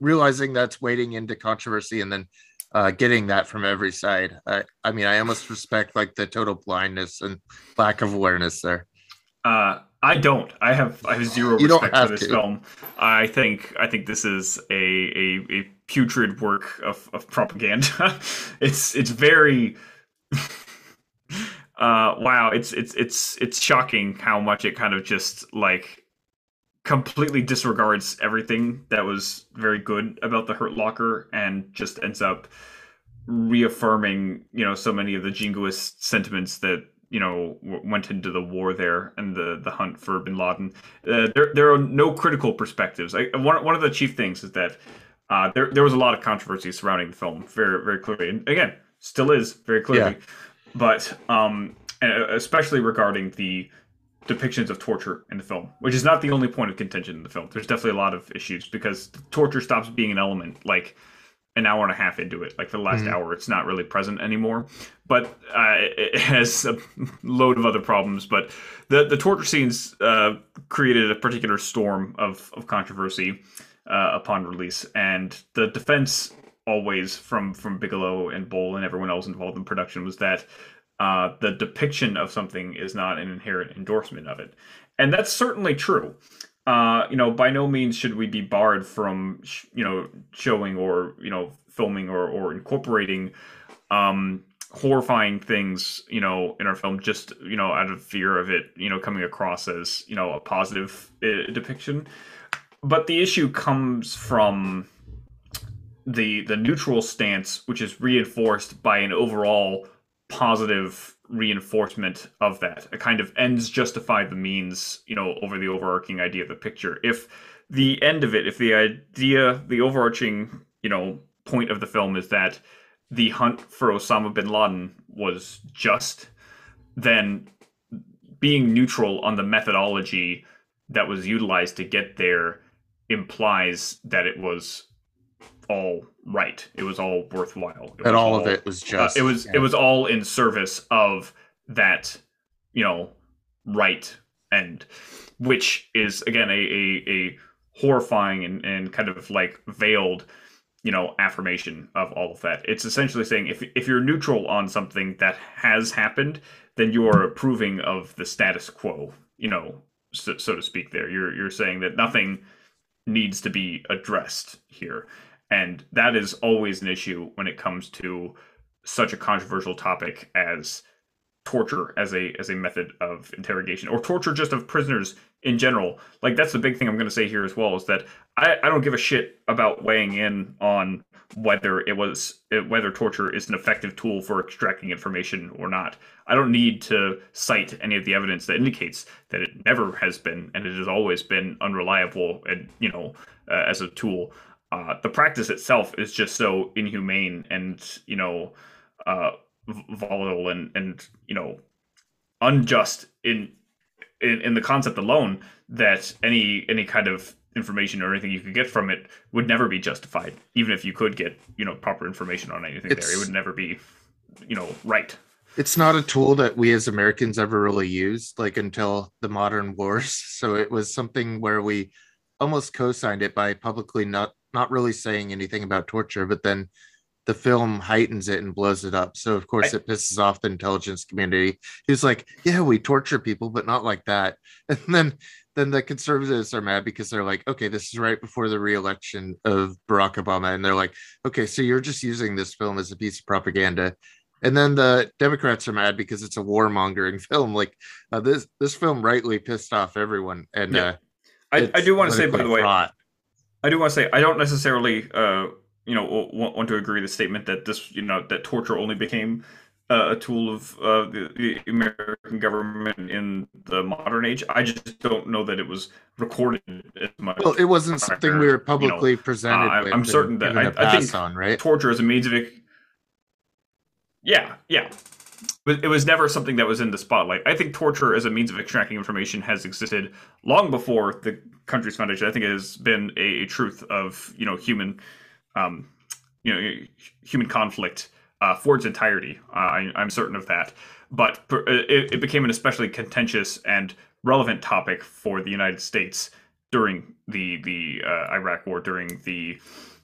realizing that's wading into controversy and then uh, getting that from every side. I, I mean, I almost respect like the total blindness and lack of awareness there. Uh, I don't. I have I have zero You respect for this to. film. I think I think this is a a, a putrid work of, of propaganda. it's it's very uh wow, it's it's it's it's shocking how much it kind of just like completely disregards everything that was very good about the Hurt Locker and just ends up reaffirming, you know, so many of the jingoist sentiments that you know w- went into the war there and the the hunt for Bin Laden. Uh, there there are no critical perspectives. I, one one of the chief things is that uh, there there was a lot of controversy surrounding the film, very very clearly, and again still is very clearly, but um, especially regarding the depictions of torture in the film, which is not the only point of contention in the film. There's definitely a lot of issues because torture stops being an element like an hour and a half into it. Like for the last Mhm. hour, it's not really present anymore. But uh, it it has a load of other problems. But the the torture scenes uh, created a particular storm of of controversy uh, upon release, and the defense always from from Bigelow and Boal and everyone else involved in production was that uh, the depiction of something is not an inherent endorsement of it, and that's certainly true. Uh, you know, by no means should we be barred from, sh- you know, showing or you know, filming or or incorporating um, horrifying things, you know, in our film, just you know, out of fear of it, you know, coming across as you know a positive uh, depiction. But the issue comes from the the neutral stance, which is reinforced by an overall positive reinforcement of that. A kind of ends justify the means, you know, over the overarching idea of the picture. If the end of it, if the idea, the overarching, you know, point of the film is that the hunt for Osama bin Laden was just, then being neutral on the methodology that was utilized to get there implies that it was all right. It was all worthwhile. It all, all, of it was just. Uh, it was. Yeah. It was all in service of that, you know, right end, which is again a a, a horrifying and, and kind of like veiled you know affirmation of all of that it's essentially saying if if you're neutral on something that has happened then you are approving of the status quo you know so, so to speak there you're you're saying that nothing needs to be addressed here and that is always an issue when it comes to such a controversial topic as torture as a as a method of interrogation or torture just of prisoners in general. Like that's the big thing i'm going to say here as well is that I, I don't give a shit about weighing in on whether it was whether torture is an effective tool for extracting information or not. I don't need to cite any of the evidence that indicates that it never has been and it has always been unreliable and you know uh, as a tool uh, the practice itself is just so inhumane and you know uh, volatile and and you know unjust in, in in the concept alone that any any kind of information or anything you could get from it would never be justified. Even if you could get you know proper information on anything it's, there it would never be you know right. It's not a tool that we as americans ever really used like until the modern wars. So it was something where we almost co-signed it by publicly not not really saying anything about torture but then the film heightens it and blows it up. So of course it pisses off the intelligence community. He's like, "Yeah, we torture people, but not like that." And then then the conservatives are mad because they're like, "Okay, this is right before the re-election of Barack Obama," and they're like, "Okay, so you're just using this film as a piece of propaganda." And then the Democrats are mad because it's a warmongering film. Like uh, this this film rightly pissed off everyone. And yeah. uh, I, I do want to say, by the way, I do want to say I don't necessarily uh, you know want, to agree with the statement that this you know that torture only became uh, a tool of uh, the, the, American government in the modern age. I just don't know that it was recorded as much. Well, it wasn't something we were publicly you know, presented. Uh, I'm certain that I, I, think on, right? torture as a means of it. Yeah, yeah, but it was never something that was in the spotlight. I think torture as a means of extracting information has existed long before the country's foundation. I think it has been a, a truth of you know human um, you know human conflict uh, for its entirety. Uh, I, am certain of that. But it, it, became an especially contentious and relevant topic for the United States during the the uh, Iraq War, during the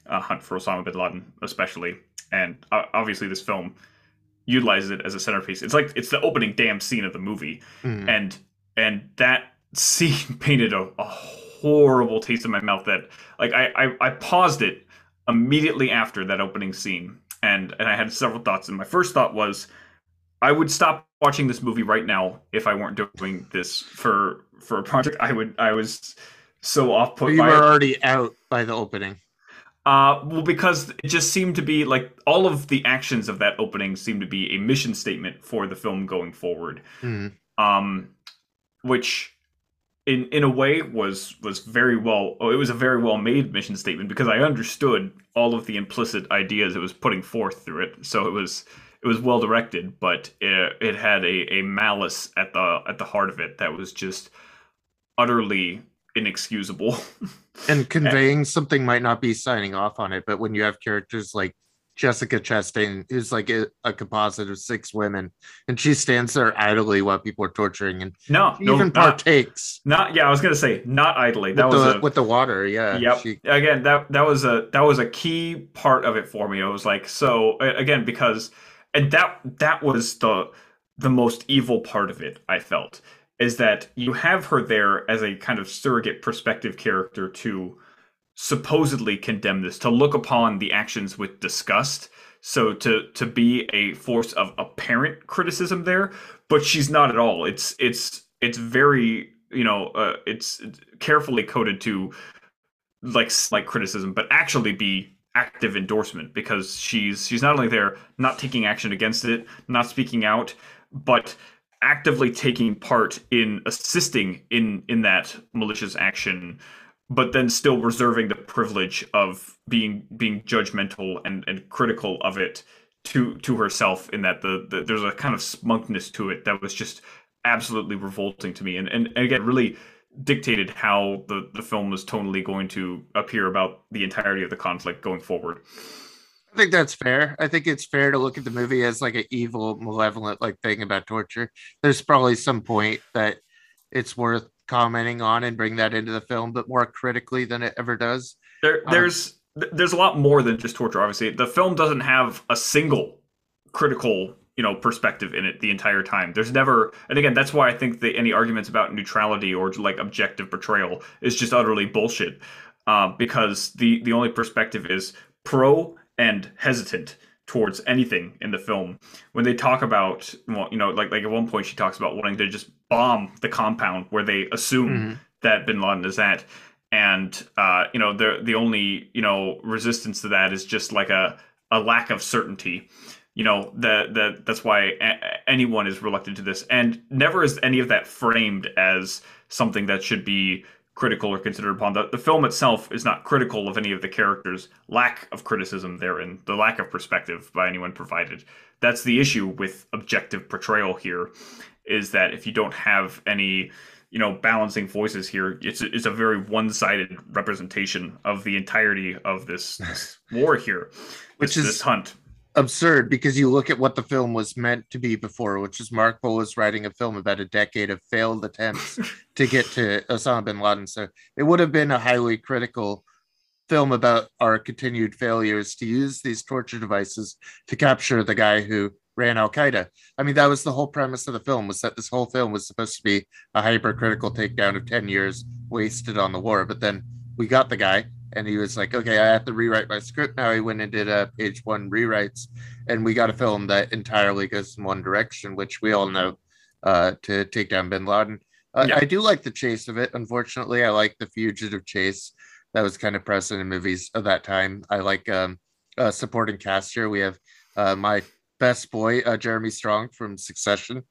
uh, hunt for Osama bin Laden, especially. And uh, obviously, this film utilizes it as a centerpiece. It's like it's the opening damn scene of the movie, mm. and and that scene painted a, a horrible taste in my mouth. That like I, I I paused it immediately after that opening scene, and and I had several thoughts. And my first thought was, I would stop watching this movie right now if I weren't doing this for for a project. I would. I was so off put. You were it. already out by the opening. Uh, well, because it just seemed to be like all of the actions of that opening seemed to be a mission statement for the film going forward. Mm. Um, which in in a way was was very well oh, it was a very well made mission statement because I understood all of the implicit ideas it was putting forth through it. So it was it was well directed but it, it had a, a malice at the at the heart of it that was just utterly inexcusable. And conveying and, something might not be signing off on it but when you have characters like Jessica Chastain, who's like a, a, composite of six women, and she stands there idly while people are torturing, and no, no even not, partakes. Not yeah, I was gonna say not idly. That with was the, a, with the water. Yeah. Yep. She, again, that that was a that was a key part of it for me. I was like, so again, because and that that was the the most evil part of it. I felt is that you have her there as a kind of surrogate perspective character to supposedly condemn this, to look upon the actions with disgust, So to to be a force of apparent criticism there, but she's not at all. It's it's it's very you know uh, it's carefully coded to like like criticism, but actually be active endorsement because she's she's not only there not taking action against it, not speaking out, but actively taking part in assisting in in that malicious action but then still reserving the privilege of being being judgmental and and critical of it to to herself in that the, the there's a kind of smugness to it that was just absolutely revolting to me and and, and again really dictated how the, the film was tonally going to appear about the entirety of the conflict going forward. I think that's fair. I think it's fair to look at the movie as like an evil, malevolent like thing about torture. There's probably some point that it's worth commenting on and bring that into the film, but more critically than it ever does. There, um, there's um, there's a lot more than just torture. Obviously, the film doesn't have a single critical you know perspective in it the entire time there's never and again that's why i think that any arguments about neutrality or like objective portrayal is just utterly bullshit uh, because the the only perspective is pro and hesitant towards anything in the film. When they talk about well you know like like at one point she talks about wanting to just bomb the compound where they assume mm-hmm. that bin laden is at. And uh, you know the the only you know resistance to that is just like a a lack of certainty. You know that that that's why a- anyone is reluctant to this. And never is any of that framed as something that should be critical or considered upon. The, the film itself is not critical of any of the characters lack of criticism therein the lack of perspective by anyone provided. That's the issue with objective portrayal here is that if you don't have any you know balancing voices here it's it's a very one-sided representation of the entirety of this, war here. Which this, is this hunt absurd because you look at what the film was meant to be before, which is Mark was writing a film about a decade of failed attempts to get to Osama bin Laden. So it would have been a highly critical film about our continued failures to use these torture devices to capture the guy who ran Al Qaeda. I mean, that was the whole premise of the film was that this whole film was supposed to be a hypercritical takedown of 10 years wasted on the war. But then we got the guy and he was like, "Okay, I have to rewrite my script now." He went and did a page one rewrites, and we got a film that entirely goes in one direction, which we all know uh, to take down Bin Laden. Uh, yeah. I do like the chase of it. Unfortunately, I like the fugitive chase that was kind of present in movies of that time. I like um, uh, supporting cast here. We have uh, my best boy, uh, Jeremy Strong from Succession,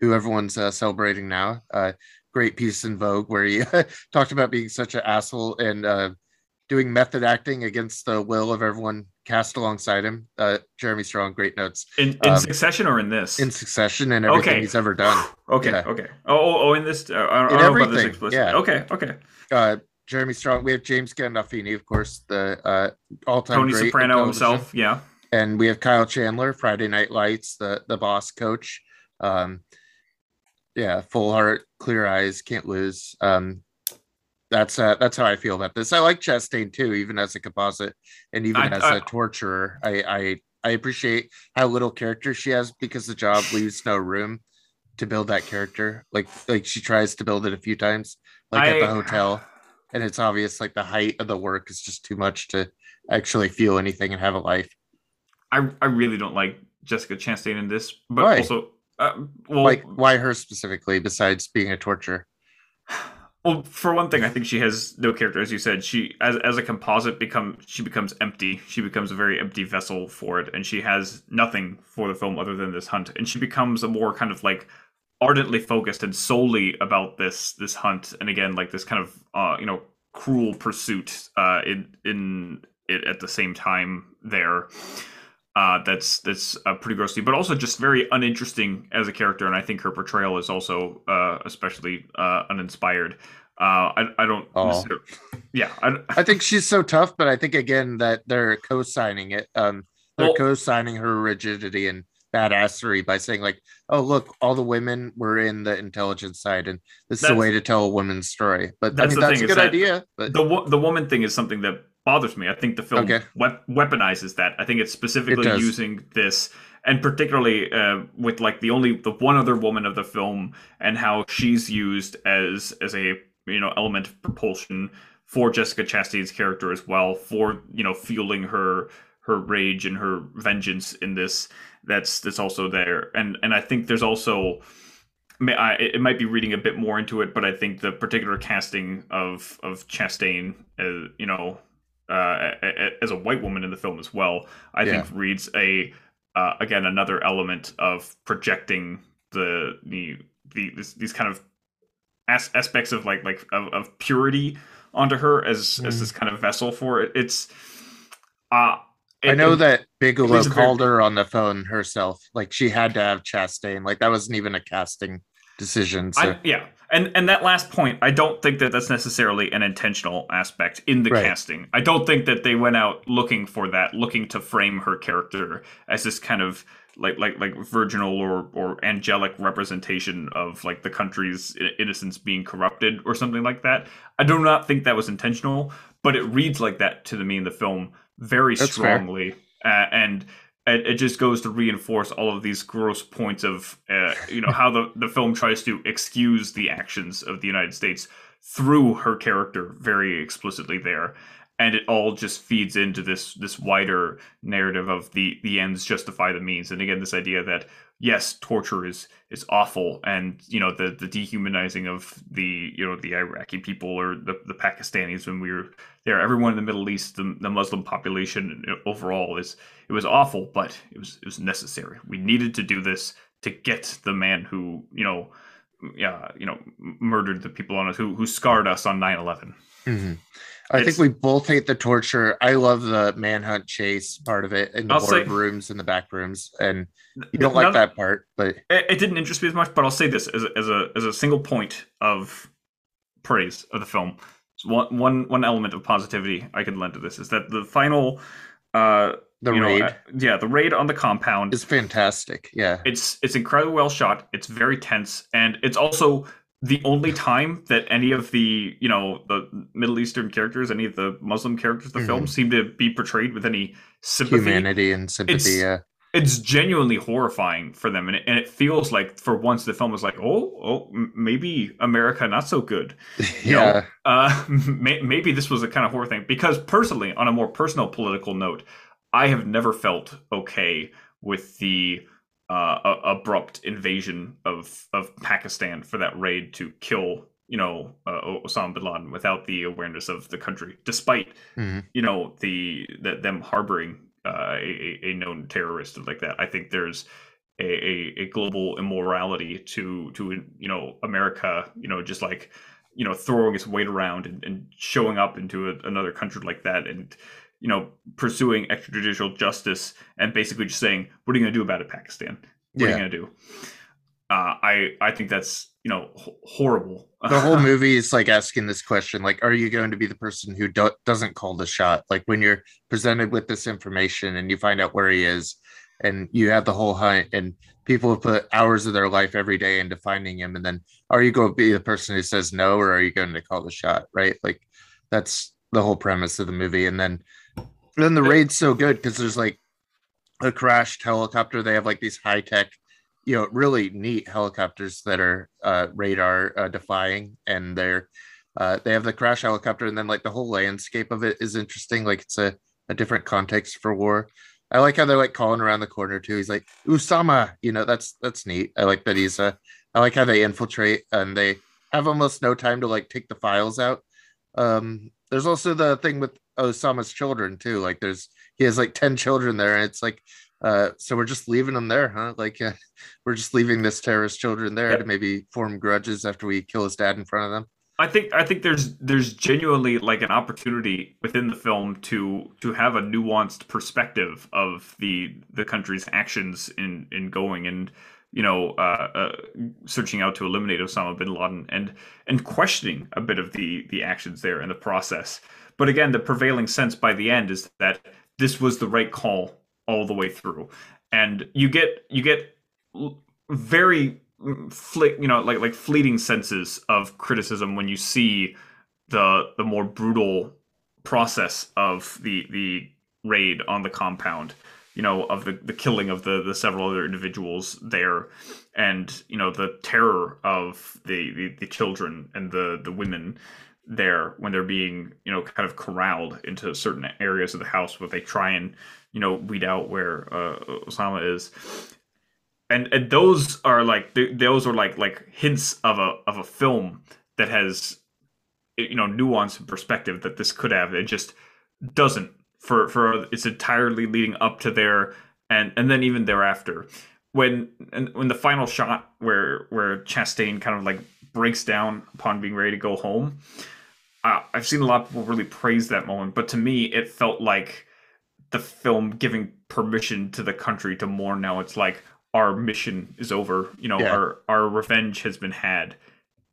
who everyone's uh, celebrating now. Uh, great piece in Vogue where he talked about being such an asshole and uh, doing method acting against the will of everyone cast alongside him. Uh, Jeremy Strong, great notes. In, in um, Succession or in this? In Succession and everything okay. he's ever done. okay, yeah. okay. Oh, oh, oh, in this, uh, I don't, in know about this explicitly. Yeah. Okay, okay. Uh, Jeremy Strong. We have James Gandolfini, of course, the uh, all-time Tony Soprano himself. Yeah, and we have Kyle Chandler, Friday Night Lights, the the boss coach. Um, yeah, full heart, clear eyes, can't lose. Um, that's uh, that's how I feel about this. I like Chastain too, even as a composite and even I, as I, a torturer. I, I I appreciate how little character she has because the job leaves no room to build that character. Like like she tries to build it a few times, like I, at the hotel, and it's obvious like the height of the work is just too much to actually feel anything and have a life. I I really don't like Jessica Chastain in this, but why? also uh, well, like why her specifically besides being a torturer? Well, for one thing, I think she has no character, as you said. She, as as a composite, become she becomes empty. She becomes a very empty vessel for it, and she has nothing for the film other than this hunt. And she becomes a more kind of like ardently focused and solely about this this hunt, and again, like this kind of uh, you know cruel pursuit uh, in in it at the same time there. Uh, that's that's uh, pretty grossly, but also just very uninteresting as a character, and I think her portrayal is also uh, especially uh, uninspired. Uh, I I don't. Oh. Yeah, I, I think she's so tough, but I think again that they're co-signing it. Um, they're well, co-signing her rigidity and badassery by saying like, "Oh, look, all the women were in the intelligence side, and this is a way to tell a woman's story." But I mean, that's a good idea. But the the woman thing is something that bothers me. I think the film okay. weaponizes that. I think it's specifically it using this, and particularly uh, with like the only the one other woman of the film, and how she's used as as a you know element of propulsion for Jessica Chastain's character as well, for you know fueling her her rage and her vengeance in this that's that's also there and and i think there's also I, it might be reading a bit more into it, but I think the particular casting of of Chastain, uh, you know, uh, as a white woman in the film as well, I yeah. think reads a uh, again another element of projecting the the, the this, these kind of as- aspects of like like of, of purity onto her as mm. as this kind of vessel for it. It's uh it, I know it, that Bigelow called very... her on the phone herself. Like she had to have Chastain. Like that wasn't even a casting decision. So. I, yeah, and and that last point, I don't think that that's necessarily an intentional aspect in the right. casting. I don't think that they went out looking for that, looking to frame her character as this kind of like like like virginal or or angelic representation of like the country's innocence being corrupted or something like that. I do not think that was intentional, but it reads like that to the me in the film very That's strongly, uh, and it, it, just goes to reinforce all of these gross points of uh, you know how the the film tries to excuse the actions of the United States through her character very explicitly there. And it all just feeds into this this wider narrative of the the ends justify the means. And again this idea that yes torture is is awful. And you know the the dehumanizing of the you know the iraqi people or the, the pakistanis when we were there. Everyone in the middle east the, the muslim population uh, overall is it was awful but it was it was necessary. We needed to do this to get the man who you know yeah you know murdered the people on us who who scarred us on 9-11 mm-hmm. I it's, think we both hate the torture. I love the manhunt chase part of it in the boardrooms and the back rooms, and you don't like that part. But it, it, didn't interest me as much. But I'll say this as a, as a as a single point of praise of the film. one one one element of positivity I can lend to this is that the final. Uh, the raid, know, uh, yeah, the raid on the compound is fantastic. Yeah, it's it's incredibly well shot. It's very tense, and it's also the only time that any of the you know the Middle Eastern characters, any of the Muslim characters of the mm-hmm. film seem to be portrayed with any sympathy, humanity, and sympathy. It's, yeah. it's genuinely horrifying for them, and it, and it feels like for once the film was like, oh, oh, maybe America not so good. You yeah, know, uh, may, maybe this was a kind of horror thing. Because personally, on a more personal political note, I have never felt okay with the uh, abrupt invasion of of Pakistan for that raid to kill you know uh, Osama bin Laden without the awareness of the country, despite mm-hmm. you know the, the them harboring uh, a, a known terrorist like that. I think there's a, a, a global immorality to to you know America, you know, just like you know throwing its weight around and, and showing up into a, another country like that and you know, pursuing extrajudicial justice and basically just saying, "What are you going to do about it, Pakistan? What yeah. are you going to do?" Uh, I I think that's you know h- horrible. The whole movie is like asking this question: like, are you going to be the person who do- doesn't call the shot? Like when you're presented with this information and you find out where he is, and you have the whole hunt, and people have put hours of their life every day into finding him, and then are you going to be the person who says no, or are you going to call the shot? Right? Like that's the whole premise of the movie, and then then the raid's so good because there's like a crashed helicopter. They have like these high tech, you know, really neat helicopters that are uh, radar uh, defying, and they're uh, they have the crash helicopter, and then like the whole landscape of it is interesting. Like it's a, a different context for war. I like how they're like calling around the corner too. He's like Usama, you know, that's that's neat. I like that he's a. I like how they infiltrate and they have almost no time to like take the files out. Um, there's also the thing with Osama's children too. Like there's he has like 10 children there, and it's like uh so we're just leaving them there, huh? Like uh, we're just leaving this terrorist children there yeah. to maybe form grudges after we kill his dad in front of them. I think I think there's there's genuinely like an opportunity within the film to to have a nuanced perspective of the the country's actions in in going and you know uh, uh, searching out to eliminate Osama bin Laden and and questioning a bit of the the actions there and the process. But again, the prevailing sense by the end is that this was the right call all the way through, and you get you get very flick you know like like fleeting senses of criticism when you see the the more brutal process of the the raid on the compound you know of the the killing of the the several other individuals there. And you know the terror of the the, the children and the the women there when they're being you know kind of corralled into certain areas of the house where they try and you know weed out where uh, Osama is. And and those are like those are like like hints of a of a film that has you know nuance and perspective that this could have. It just doesn't for for it's entirely leading up to there and and then even thereafter. When and when the final shot where where Chastain kind of like breaks down upon being ready to go home uh, I've seen a lot of people really praise that moment but to me it felt like the film giving permission to the country to mourn now. It's like our mission is over you know yeah. our our revenge has been had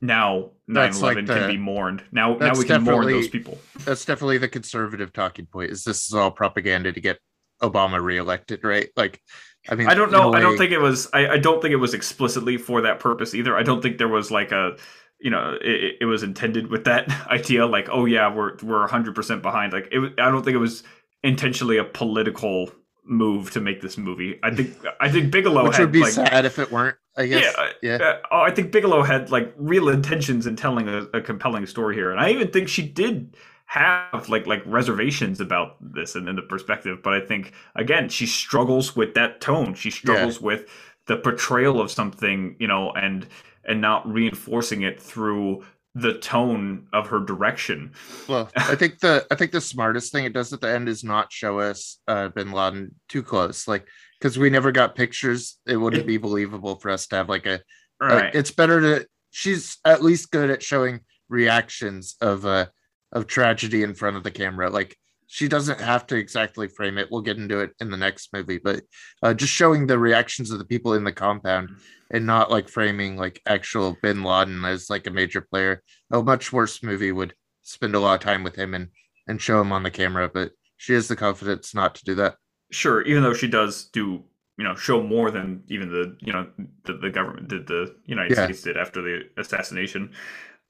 now 9-11 like the, can be mourned. Now now we can mourn those people. that's definitely the conservative talking point is this is all propaganda to get obama reelected right? Like i mean i don't know. way... i don't think it was I, I don't think it was explicitly for that purpose either. I don't think there was like a you know it, it was intended with that idea like oh yeah we're we're 100% behind. Like it, i don't think it was intentionally a political move to make this movie. I think I think Bigelow which had, would be like, sad if it weren't. I guess. Yeah, yeah. Uh, I think Bigelow had like real intentions in telling a, a, compelling story here, and I even think she did have like like reservations about this and in the perspective. But I think again, she struggles with that tone. She struggles yeah. with the portrayal of something, you know, and and not reinforcing it through the tone of her direction. Well, I think the I think the smartest thing it does at the end is not show us uh, Bin Laden too close, like because we never got pictures. It wouldn't be believable for us to have like a. Right. it's better to. She's at least good at showing reactions of uh of tragedy in front of the camera. Like she doesn't have to exactly frame it. We'll get into it in the next movie, but uh, just showing the reactions of the people in the compound and not like framing like actual Bin Laden as like a major player. A much worse movie would spend a lot of time with him and and show him on the camera, but she has the confidence not to do that. Sure, even though she does do you know show more than even the you know the, the government did the United yeah. States did after the assassination.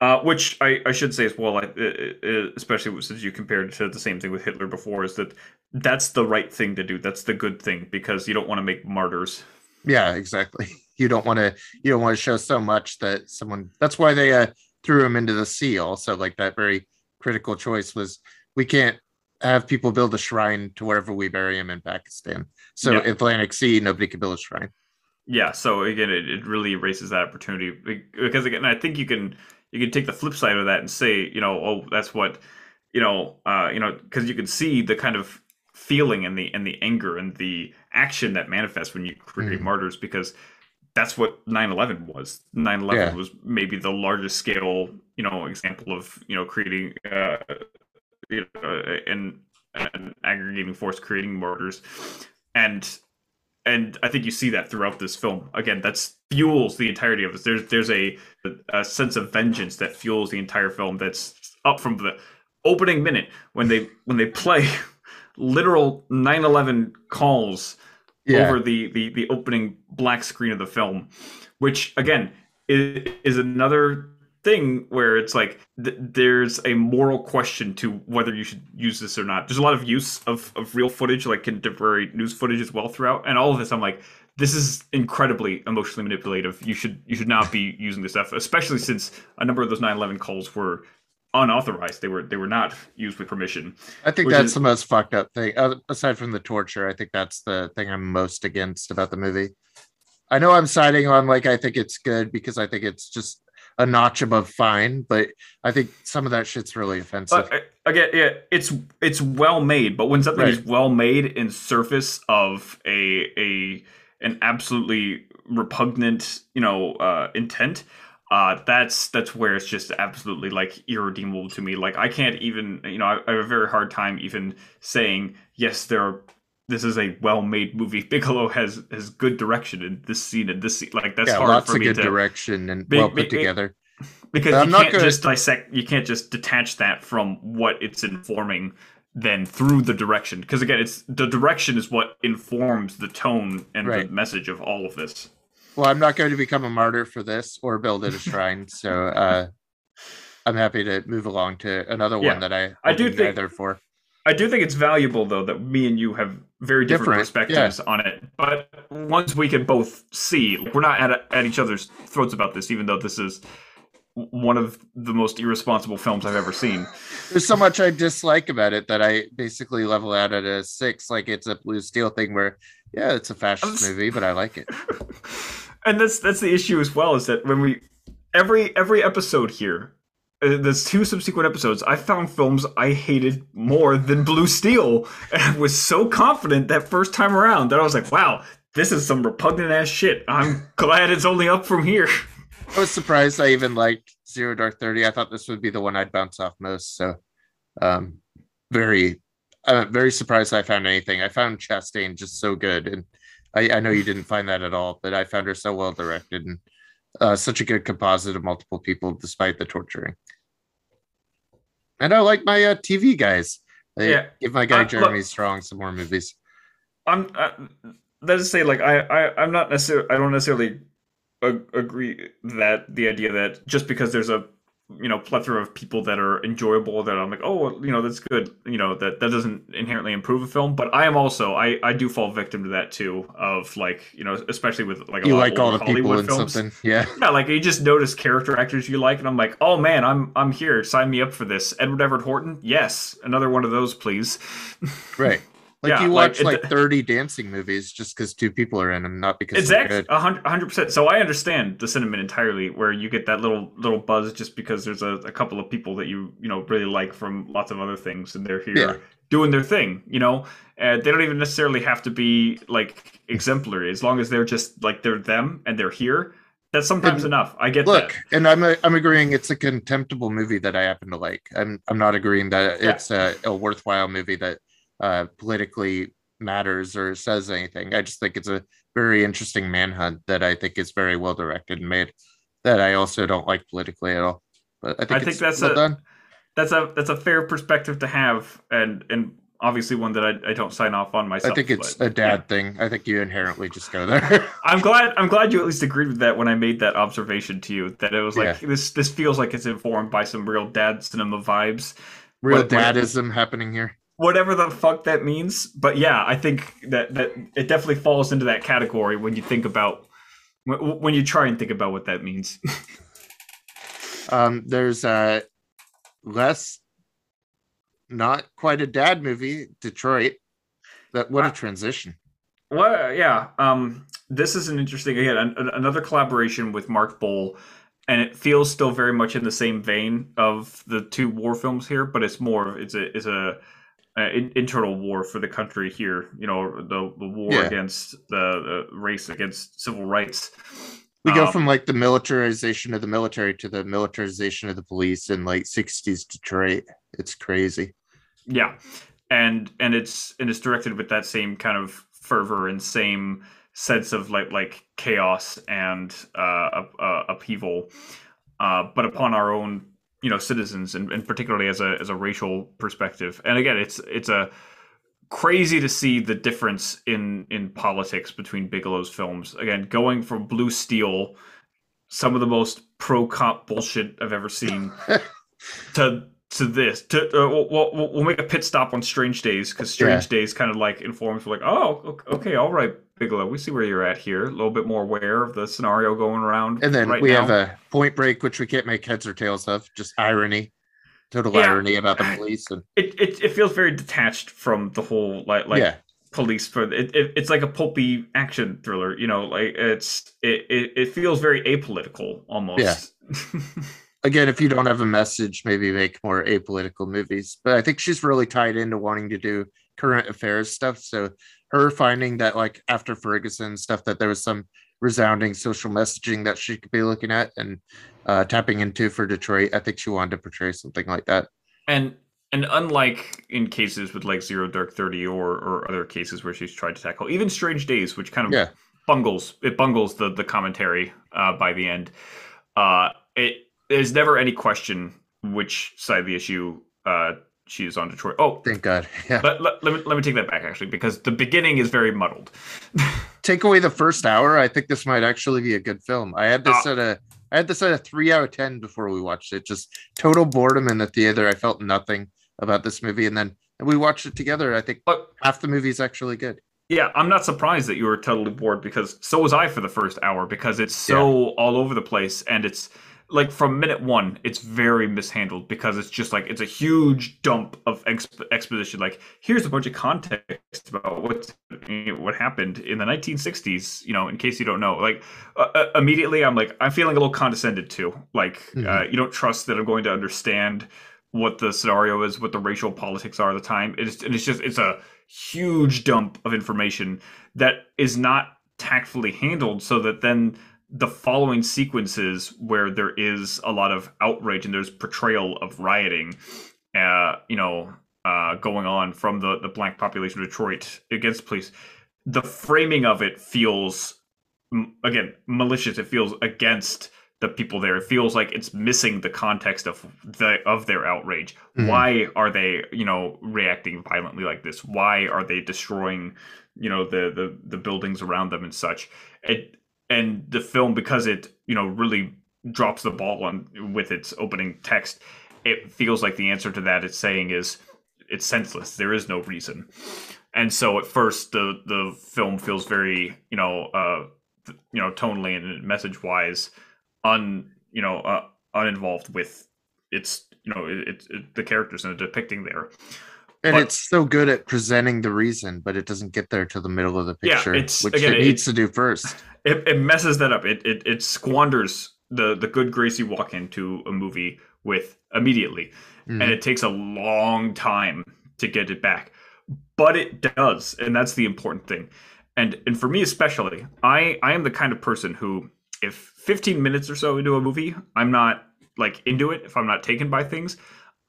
Uh, which I, I should say as well, I, especially since you compared to the same thing with Hitler before, is that that's the right thing to do. That's the good thing because you don't want to make martyrs. Yeah, exactly. You don't want to. You don't want to show so much that someone. That's why they uh, threw him into the sea. Also, like that very critical choice was we can't have people build a shrine to wherever we bury him in Pakistan. So yeah. Atlantic Sea, nobody can build a shrine. Yeah. So again, it, it really erases that opportunity because again, I think you can you can take the flip side of that and say, you know, oh, that's what, you know, uh, you know, because you can see the kind of feeling and the and the anger and the action that manifests when you create mm. martyrs because that's what 9-11 was 9-11 yeah. was maybe the largest scale you know example of you know creating uh you know and an aggregating force creating martyrs and and I think you see that throughout this film. Again, that's fuels the entirety of this. There's there's a a sense of vengeance that fuels the entire film. That's up from the opening minute when they when they play literal 9/11 calls yeah. over the, the the opening black screen of the film, which again is, is another thing where it's like th- there's a moral question to whether you should use this or not. There's a lot of use of, of real footage, like contemporary news footage as well throughout, and all of this. I'm like, this is incredibly emotionally manipulative. You should you should not be using this stuff, especially since a number of those 9/11 calls were unauthorized. They were they were not used with permission. I think that's is, the most fucked up thing. Uh, aside from the torture, I think that's the thing I'm most against about the movie. I know I'm siding on like I think it's good because I think it's just a notch above fine, but I think some of that shit's really offensive. Uh, again, yeah, it's it's well made, but when something right. is well made in surface of a a an absolutely repugnant, you know, uh, intent, uh, that's that's where it's just absolutely like irredeemable to me. Like I can't even, you know, I, I have a very hard time even saying yes, there are this is a well-made movie. Bigelow has has good direction in this scene and this scene. Like that's yeah, hard lots for of me good to, direction and be, well put be, together. Because you can't gonna... just dissect. You can't just detach that from what it's informing. Then through the direction, because again, it's the direction is what informs the tone and right. the message of all of this. Well, I'm not going to become a martyr for this or build it a shrine, so uh, I'm happy to move along to another yeah. one that I I do think either for. I do think it's valuable though that me and you have very different, Different, perspectives on it, but ones we can both see. We're not at at each other's throats about this, even though this is one of the most irresponsible films I've ever seen. There's so much I dislike about it that I basically level out at a six. Like it's a blue steel thing where, yeah, it's a fascist movie, but I like it. and that's that's the issue as well is that when we every every episode here there's two subsequent episodes i found films i hated more than blue steel and i was so confident that first time around that i was like wow this is some repugnant ass shit i'm glad it's only up from here I was surprised I even liked Zero Dark Thirty. I thought this would be the one I'd bounce off most. So, um, very, I'm very surprised I found anything. I found Chastain just so good, and I, I know you didn't find that at all, but I found her so well directed and uh, such a good composite of multiple people despite the torturing. And I like my uh, TV guys. I Yeah. give my guy Uh, Jeremy look- Strong some more movies. i'm uh, let's say like I, I i'm not necessarily i don't necessarily ag- agree that the idea that just because there's a you know plethora of people that are enjoyable that i'm like oh you know that's good you know that that doesn't inherently improve a film but i am also i i do fall victim to that too of like you know especially with like a You lot like of all the people Hollywood in films. something, yeah. yeah like you just notice character actors you like and i'm like oh man i'm i'm here sign me up for this edward everett horton yes another one of those please Right. Like Yeah, you watch it- like 30 dancing movies just because two people are in them, not because exactly a hundred hundred percent so i understand the sentiment entirely where you get that little little buzz just because there's a, a couple of people that you you know really like from lots of other things and they're here Yeah. doing their thing you know and they don't even necessarily have to be like exemplary as long as they're just like they're them and they're here that's sometimes And enough i get Look, that and I'm I'm agreeing it's a contemptible movie that I happen to like. I'm I'm not agreeing that Yeah. it's a, a worthwhile movie that uh, politically matters or says anything. I just think it's a very interesting manhunt that I think is very well directed and made. That I also don't like politically at all. But I think, I think that's well a- done. that's a that's a fair perspective to have and and obviously one that i, I don't sign off on myself I think it's but, a dad thing. I think you inherently just go there. I'm glad. I'm glad you at least agreed with that when I made that observation to you. That it was like Yeah. this. This feels like it's informed by some real dad cinema vibes, Real What- what- dadism happening here. Whatever the fuck that means. But yeah, I think that that it definitely falls into that category when you think about when, when you try and think about what that means. Um, there's uh less not quite a dad movie, Detroit. That what a Ah. transition. well, yeah. Um, this is an interesting again an, an- another collaboration with Mark Boal. And it feels still very much in the same vein of the two war films here, but it's more it's a it's a uh, in, internal war for the country here. You know, the, the war Yeah. against the, the race against civil rights. We go Um, from like the militarization of the military to the militarization of the police in like 60s Detroit. It's crazy. yeah, and and it's and it's directed with that same kind of fervor and same sense of like like chaos and uh, uh, upheaval, uh, but upon our own you know citizens and, and particularly as a as a racial perspective. And again, it's it's a crazy to see the difference in in politics between Bigelow's films. Again, going from Blue Steel, some of the most pro cop bullshit I've ever seen, to to this. To uh, we'll, we'll, we'll make a pit stop on Strange Days because Strange Days kind of like informs like, oh, ok- okay, all right, Bigelow, we see where you're at here. A little bit more aware of the scenario going around. And then right we now. have a point break, which we can't make heads or tails of, just irony. Total Yeah. irony about the police. And it, it it feels very detached from the whole like like yeah, police for it, it it's like a pulpy action thriller you know like it's it it, it feels very apolitical almost Yeah. again, if you don't have a message, maybe make more apolitical movies. But I think she's really tied into wanting to do current affairs stuff. So her finding that like after Ferguson stuff that there was some resounding social messaging that she could be looking at and uh, tapping into for Detroit. I think she wanted to portray something like that. and and unlike in cases with like zero dark 30 or or other cases where she's tried to tackle even strange days which kind of Yeah. bungles it bungles the the commentary uh by the end uh it there's never any question which side of the issue uh she is on detroit oh Thank God. Yeah. let, let, let me let me take that back actually because the beginning is very muddled Take away the first hour. I think this might actually be a good film. I had this Uh, at a I had this at a three out of ten before we watched it. Just total boredom in the theater. I felt nothing about this movie, and then we watched it together. I think But half the movie is actually good. yeah, I'm not surprised that you were totally bored because so was I for the first hour because it's so all over the place and it's like from minute one, it's very mishandled because it's just like it's a huge dump of exp- exposition. Like here's a bunch of context about what what happened in the 1960s. You know, in case you don't know, like uh, uh, immediately I'm like I'm feeling a little condescended to. Like uh, Mhm. you don't trust that I'm going to understand what the scenario is, what the racial politics are at the time. It's and it's just it's a huge dump of information that is not tactfully handled so that then the following sequences where there is a lot of outrage and there's portrayal of rioting uh you know uh going on from the the black population of detroit against police the framing of it feels again malicious. It feels against the people there. It feels like it's missing the context of the of their outrage. Mhm. why are they you know reacting violently like this? Why are they destroying you know the the the buildings around them and such? It and the film because it you know really drops the ball on with its opening text it feels like the answer to that it's saying is it's senseless. There is no reason. And so at first the the film feels very you know uh you know tonally and message wise un you know uh, uninvolved with its you know it, it, it the characters and the depicting there And But- it's so good at presenting the reason, but it doesn't get there to the middle of the Yeah, picture, it's- which again, it it- needs to do first. it, it messes that up. It, it it squanders the the good grace you walk into a movie with immediately, Mhm. and it takes a long time to get it back. But it does, and that's the important thing. And and for me especially, I I am the kind of person who, if 15 minutes or so into a movie, I'm not like into it. If I'm not taken by things,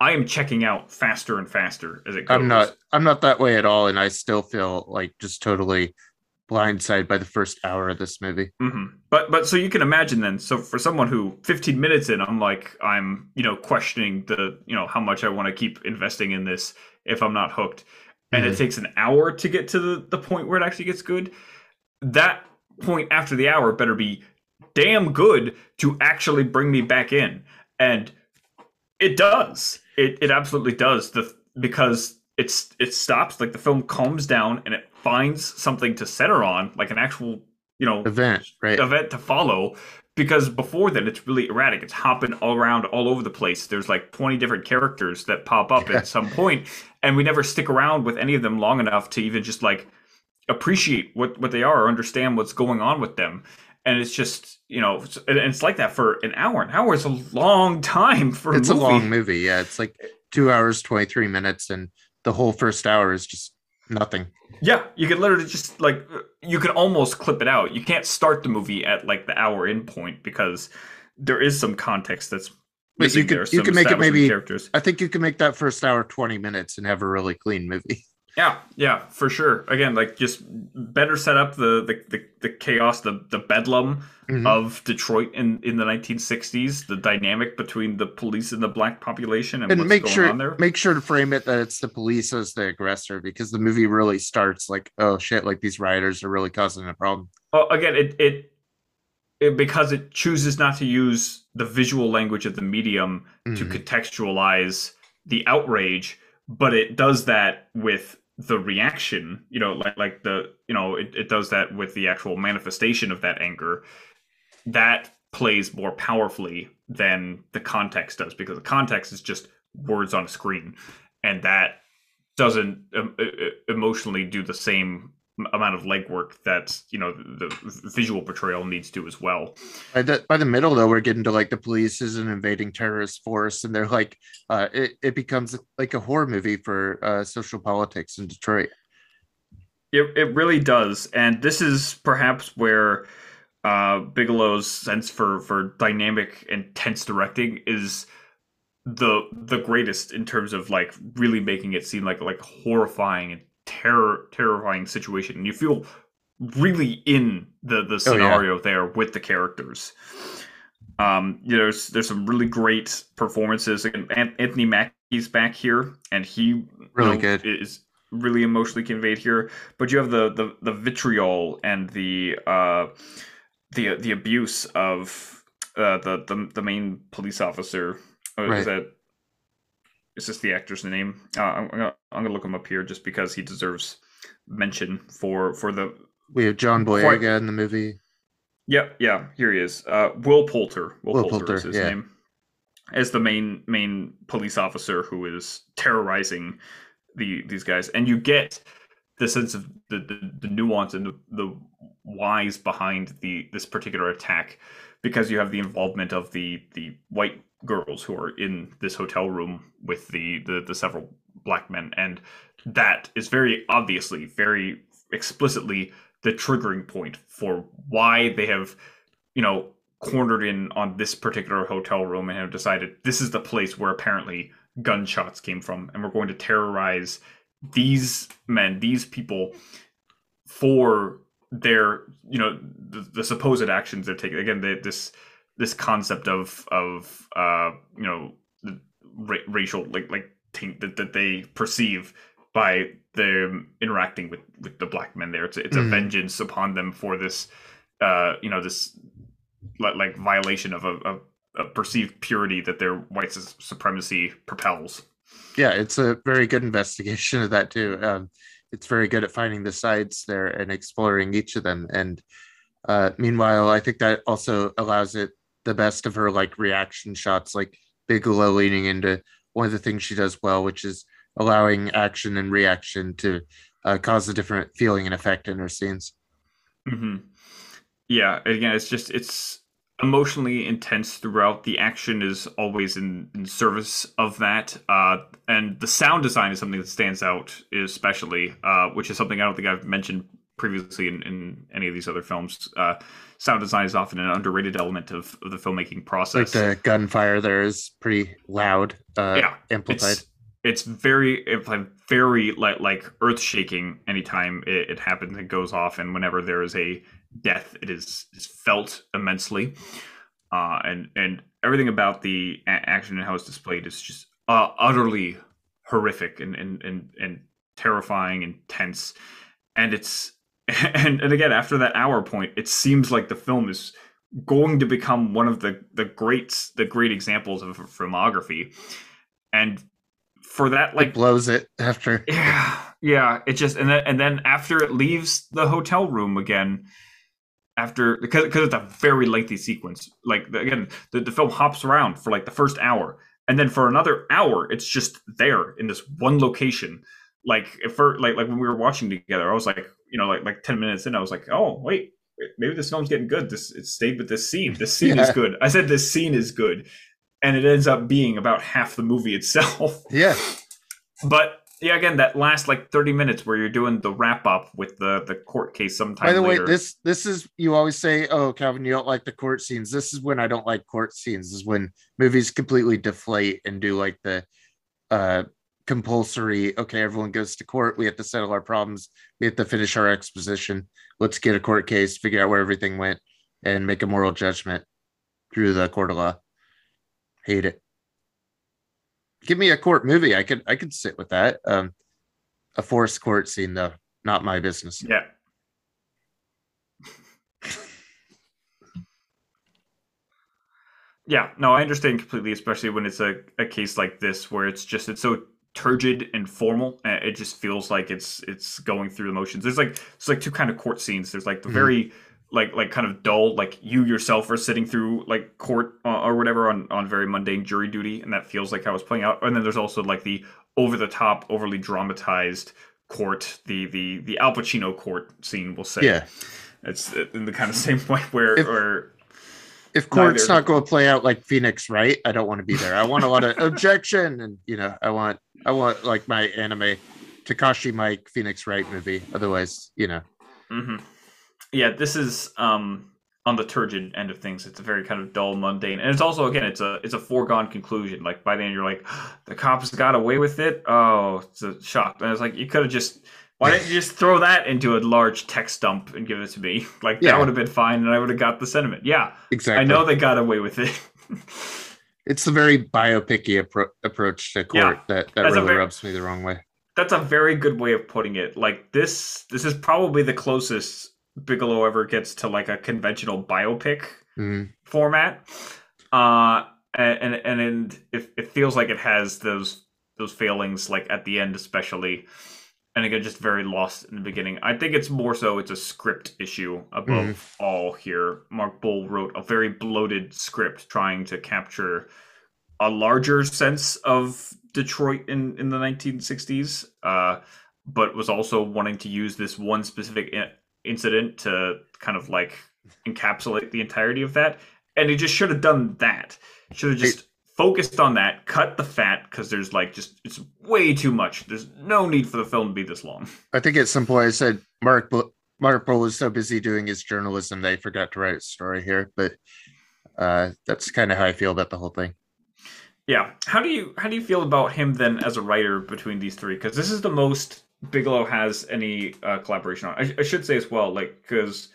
I am checking out faster and faster as it goes. I'm not I'm not that way at all, and I still feel like just totally blindsided by the first hour of this movie. hmm But but so you can imagine then. So for someone who 15 minutes in, I'm like I'm you know questioning the you know how much I want to keep investing in this if I'm not hooked, and it Mhm. takes an hour to get to the the point where it actually gets good. That point after the hour better be damn good to actually bring me back in, and it does. It it absolutely does. The because it's it stops like the film calms down and it finds something to center on like an actual you know Event, right? event to follow. Because before then it's really erratic. It's hopping all around all over the place. There's like 20 different characters that pop up at some point and we never stick around with any of them long enough to even just like appreciate what what they are or understand what's going on with them and it's just you know it's- and it's like that for an hour an hour is a long time for It's a a long movie. Yeah, it's like two hours, 23 minutes, and the whole first hour is just nothing. Yeah, you could literally just like you could almost clip it out. You can't start the movie at like the hour in point because there is some context that's But you could- you could make it maybe- characters. I think you can make that first hour 20 minutes and have a really clean movie. Yeah, yeah, for sure. Again, like just better set up the the, the, the chaos, the the bedlam Mhm. of Detroit in in the 1960s, the dynamic between the police and the black population, and, and what's make going sure on there. make sure to frame it that it's the police as the aggressor because the movie really starts like oh shit like these rioters are really causing a problem Well, again, it, it it because it chooses not to use the visual language of the medium to Mhm. contextualize the outrage, but it does that with the reaction. You know, like like the you know it, it does that with the actual manifestation of that anger. That plays more powerfully than the context does because the context is just words on a screen, and that doesn't um, emotionally do the same amount of legwork that you know the, the visual portrayal needs to as well. by the by the middle though we're getting to like the police is an invading terrorist force and they're like uh it, it becomes like a horror movie for uh social politics in detroit It it really does, and this is perhaps where uh, Bigelow's sense for for dynamic and tense directing is the the greatest in terms of like really making it seem like like horrifying and terror terrifying situation, and you feel really in the the Oh, yeah. scenario there with the characters. Um, you know, there's there's some really great performances. and Anthony Mackie's back here, and he you Really know, good. is really emotionally conveyed here. But you have the the, the vitriol and the uh, the the abuse of uh, the, the the main police officer. Uh, Right. Is that is this the actor's name? Uh, I'm, gonna, I'm gonna look him up here just because he deserves mention for for the. We have John Boyega quite, in the movie. Yeah, yeah, here he is. Uh, Will Poulter. Will, Will Poulter, Poulter, is his yeah. name. As the main main police officer who is terrorizing the these guys, and you get the sense of the the, the nuance and the, the whys behind the this particular attack because you have the involvement of the the white girls who are in this hotel room with the the, the several black men and that is very obviously very explicitly the triggering point for why they have you know cornered in on this particular hotel room and have decided this is the place where apparently gunshots came from and we're going to terrorize these men these people for their you know the, the supposed actions they're taking again they, this this concept of of uh you know ra- racial like like taint that, that they perceive by them interacting with with the black men there it's it's mm. a vengeance upon them for this uh you know this like violation of a, a, a perceived purity that their white supremacy propels yeah it's a very good investigation of that too um it's very good at finding the sides there and exploring each of them. And uh, meanwhile, I think that also allows it the best of her like reaction shots, like Bigelow leaning into one of the things she does well, which is allowing action and reaction to uh, cause a different feeling and effect in her scenes. Mm-hmm. Yeah, again, it's just it's emotionally intense throughout. The action is always in, in service of that. Uh, and the sound design is something that stands out, especially, uh, which is something I don't think I've mentioned previously in, in any of these other films. Sound design is often an underrated element of, of the filmmaking process. Like the gunfire there is pretty loud, uh, yeah, amplified. It's, it's very, it's very like like earth shaking anytime it, it happens. It goes off, and whenever there is a death. It is, is felt immensely, uh, and and everything about the a- action and how it's displayed is just uh, utterly horrific and, and and and terrifying and tense. And it's and and again after that hour point, it seems like the film is going to become one of the the greats, the great examples of filmography. And for that, like it blows it after. Yeah, yeah. It just and then and then after it leaves the hotel room again, after because because it's a very lengthy sequence. Like again, the, the film hops around for like the first hour, and then for another hour, it's just there in this one location. Like if for like like when we were watching together, I was like, you know, like like ten minutes in, I was like, oh wait, maybe this film's getting good. This it stayed with this scene. This scene yeah. is good. I said this scene is good, and it ends up being about half the movie itself. Yeah. But yeah, again, that last like thirty minutes where you're doing the wrap up with the the court case. Sometime. By the later. way, this this is you always say, "Oh, Calvin, you don't like the court scenes." This is when I don't like court scenes. This is when movies completely deflate and do like the uh compulsory. Okay, everyone goes to court. We have to settle our problems. We have to finish our exposition. Let's get a court case, figure out where everything went, and make a moral judgment through the court of law. Hate it give me a court movie. I could I could sit with that. Um, a forced court scene though, not my business. Yeah. yeah, no, I understand completely, especially when it's a, a case like this where it's just it's so turgid and formal it just feels like it's it's going through the motions. There's like it's like two kind of court scenes. There's like the mm-hmm. very like like kind of dull like you yourself are sitting through like court uh, or whatever on on very mundane jury duty and that feels like how it's playing out and then there's also like the over the top overly dramatized court the the the al pacino court scene we'll say yeah it's in the kind of same way where if, or if court's neither. not going to play out like phoenix wright i don't want to be there i want a lot of objection and you know i want i want like my anime takashi miike phoenix wright movie otherwise you know mm-hmm yeah, this is um on the turgid end of things. It's a very kind of dull, mundane, and it's also again, it's a it's a foregone conclusion. Like by the end, you're like, the cops got away with it. Oh, it's a shock. And it's like you could have just. Why didn't you just throw that into a large text dump and give it to me? Like yeah. that would have been fine, and I would have got the sentiment. Yeah, exactly. I know they got away with it. it's the very biopicky appro- approach to court yeah, that that really very, rubs me the wrong way. That's a very good way of putting it. Like this, this is probably the closest Bigelow ever gets to like a conventional biopic mm-hmm. format. Uh, and and and it, it feels like it has those those failings, like at the end, especially. And again, just very lost in the beginning. I think it's more so it's a script issue above Mhm. all here. Mark Boal wrote a very bloated script trying to capture a larger sense of Detroit in, in the 1960s, uh, but was also wanting to use this one specific i- incident to kind of like encapsulate the entirety of that. And he just should have done that. Should have just focused on that, cut the fat because there's like just it's way too much. There's no need for the film to be this long. I think at some point I said Mark Mark Boal was so busy doing his journalism that he forgot to write a story here, but uh, that's kind of how I feel about the whole thing. Yeah. How do you how do you feel about him then as a writer between these three? Because this is the most Bigelow has any uh, collaboration on. I, I should say as well, like because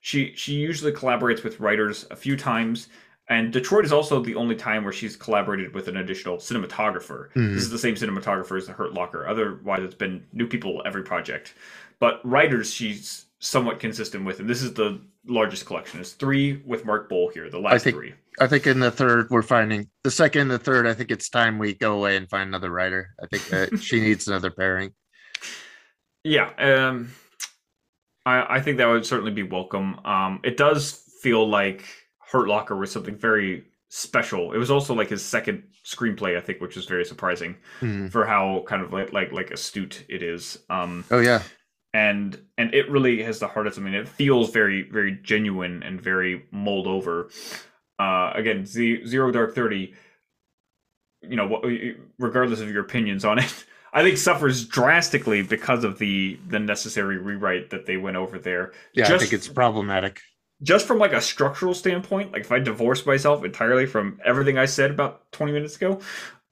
she she usually collaborates with writers a few times, and Detroit is also the only time where she's collaborated with an additional cinematographer. Mhm. This is the same cinematographer as the Hurt Locker. Otherwise, it's been new people every project. But writers, she's somewhat consistent with, and this is the largest collection. It's three with Mark Boal here, the last think- three. I think in the third we're finding the second and the third. I think it's time we go away and find another writer. I think that she needs another pairing. Yeah, um, I I think that would certainly be welcome. Um, it does feel like Hurt Locker was something very special. It was also like his second screenplay, I think, which is very surprising Mhm. for how kind of like like like astute it is. Um, Oh yeah, and and it really has the heart of something. It feels very very genuine and very mulled over. Uh, again, Z- Zero Dark Thirty. You know, what- regardless of your opinions on it, I think suffers drastically because of the the necessary rewrite that they went over there. yeah. I Just- think it's problematic. Just from like a structural standpoint, like if I divorced myself entirely from everything I said about twenty minutes ago,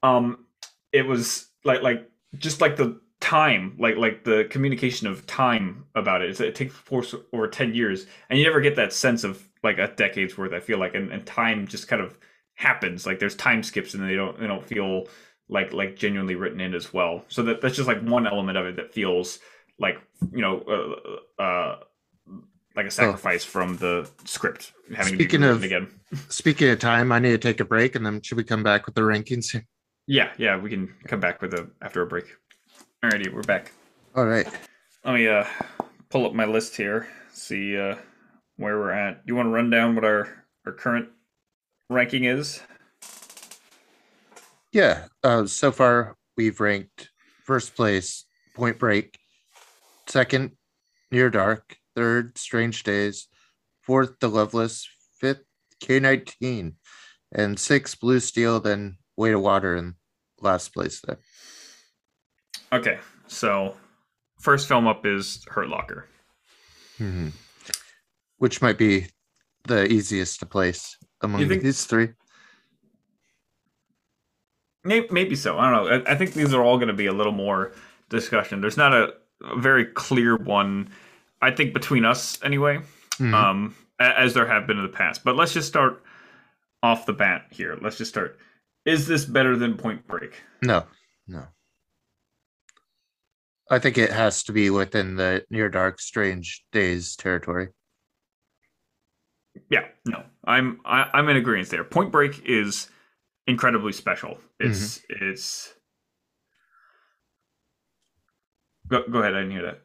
um, it was like like just like the time like like the communication of time about it. It's- it takes place over 10 years and you never get that sense of like a decade's worth i feel like and, and time just kind of happens. Like there's time skips and they don't they don't feel like like genuinely written in as well. So that that's just like one element of it that feels like you know uh, uh like a sacrifice from the script having Speaking of- again Speaking of time, I need to take a break, and then should we come back with the rankings? here? yeah yeah we can come back with a after a break alrighty we're back All right. Let me uh pull up my list here, see uh where we're at. You want to run down what our our current ranking is? Yeah. Uh, so far, we've ranked first place Point Break, second Near Dark, third Strange Days, fourth The Loveless, fifth K19, and sixth Blue Steel, then Weight of Water in last place there. Okay, so first film up is Hurt Locker. Mhm. Which might be the easiest to place among think- these three. Maybe, maybe so. I don't know. I, I think these are all going to be a little more discussion. There's not a, a very clear one. I think between us anyway, Mhm. um, as there have been in the past. But let's just start off the bat here. Let's just start. Is this better than Point Break? No, no. I think it has to be within the near dark, strange days territory. Yeah, no, I'm I, I'm in agreement there. Point Break is incredibly special. It's it's. Go go ahead. I didn't hear that.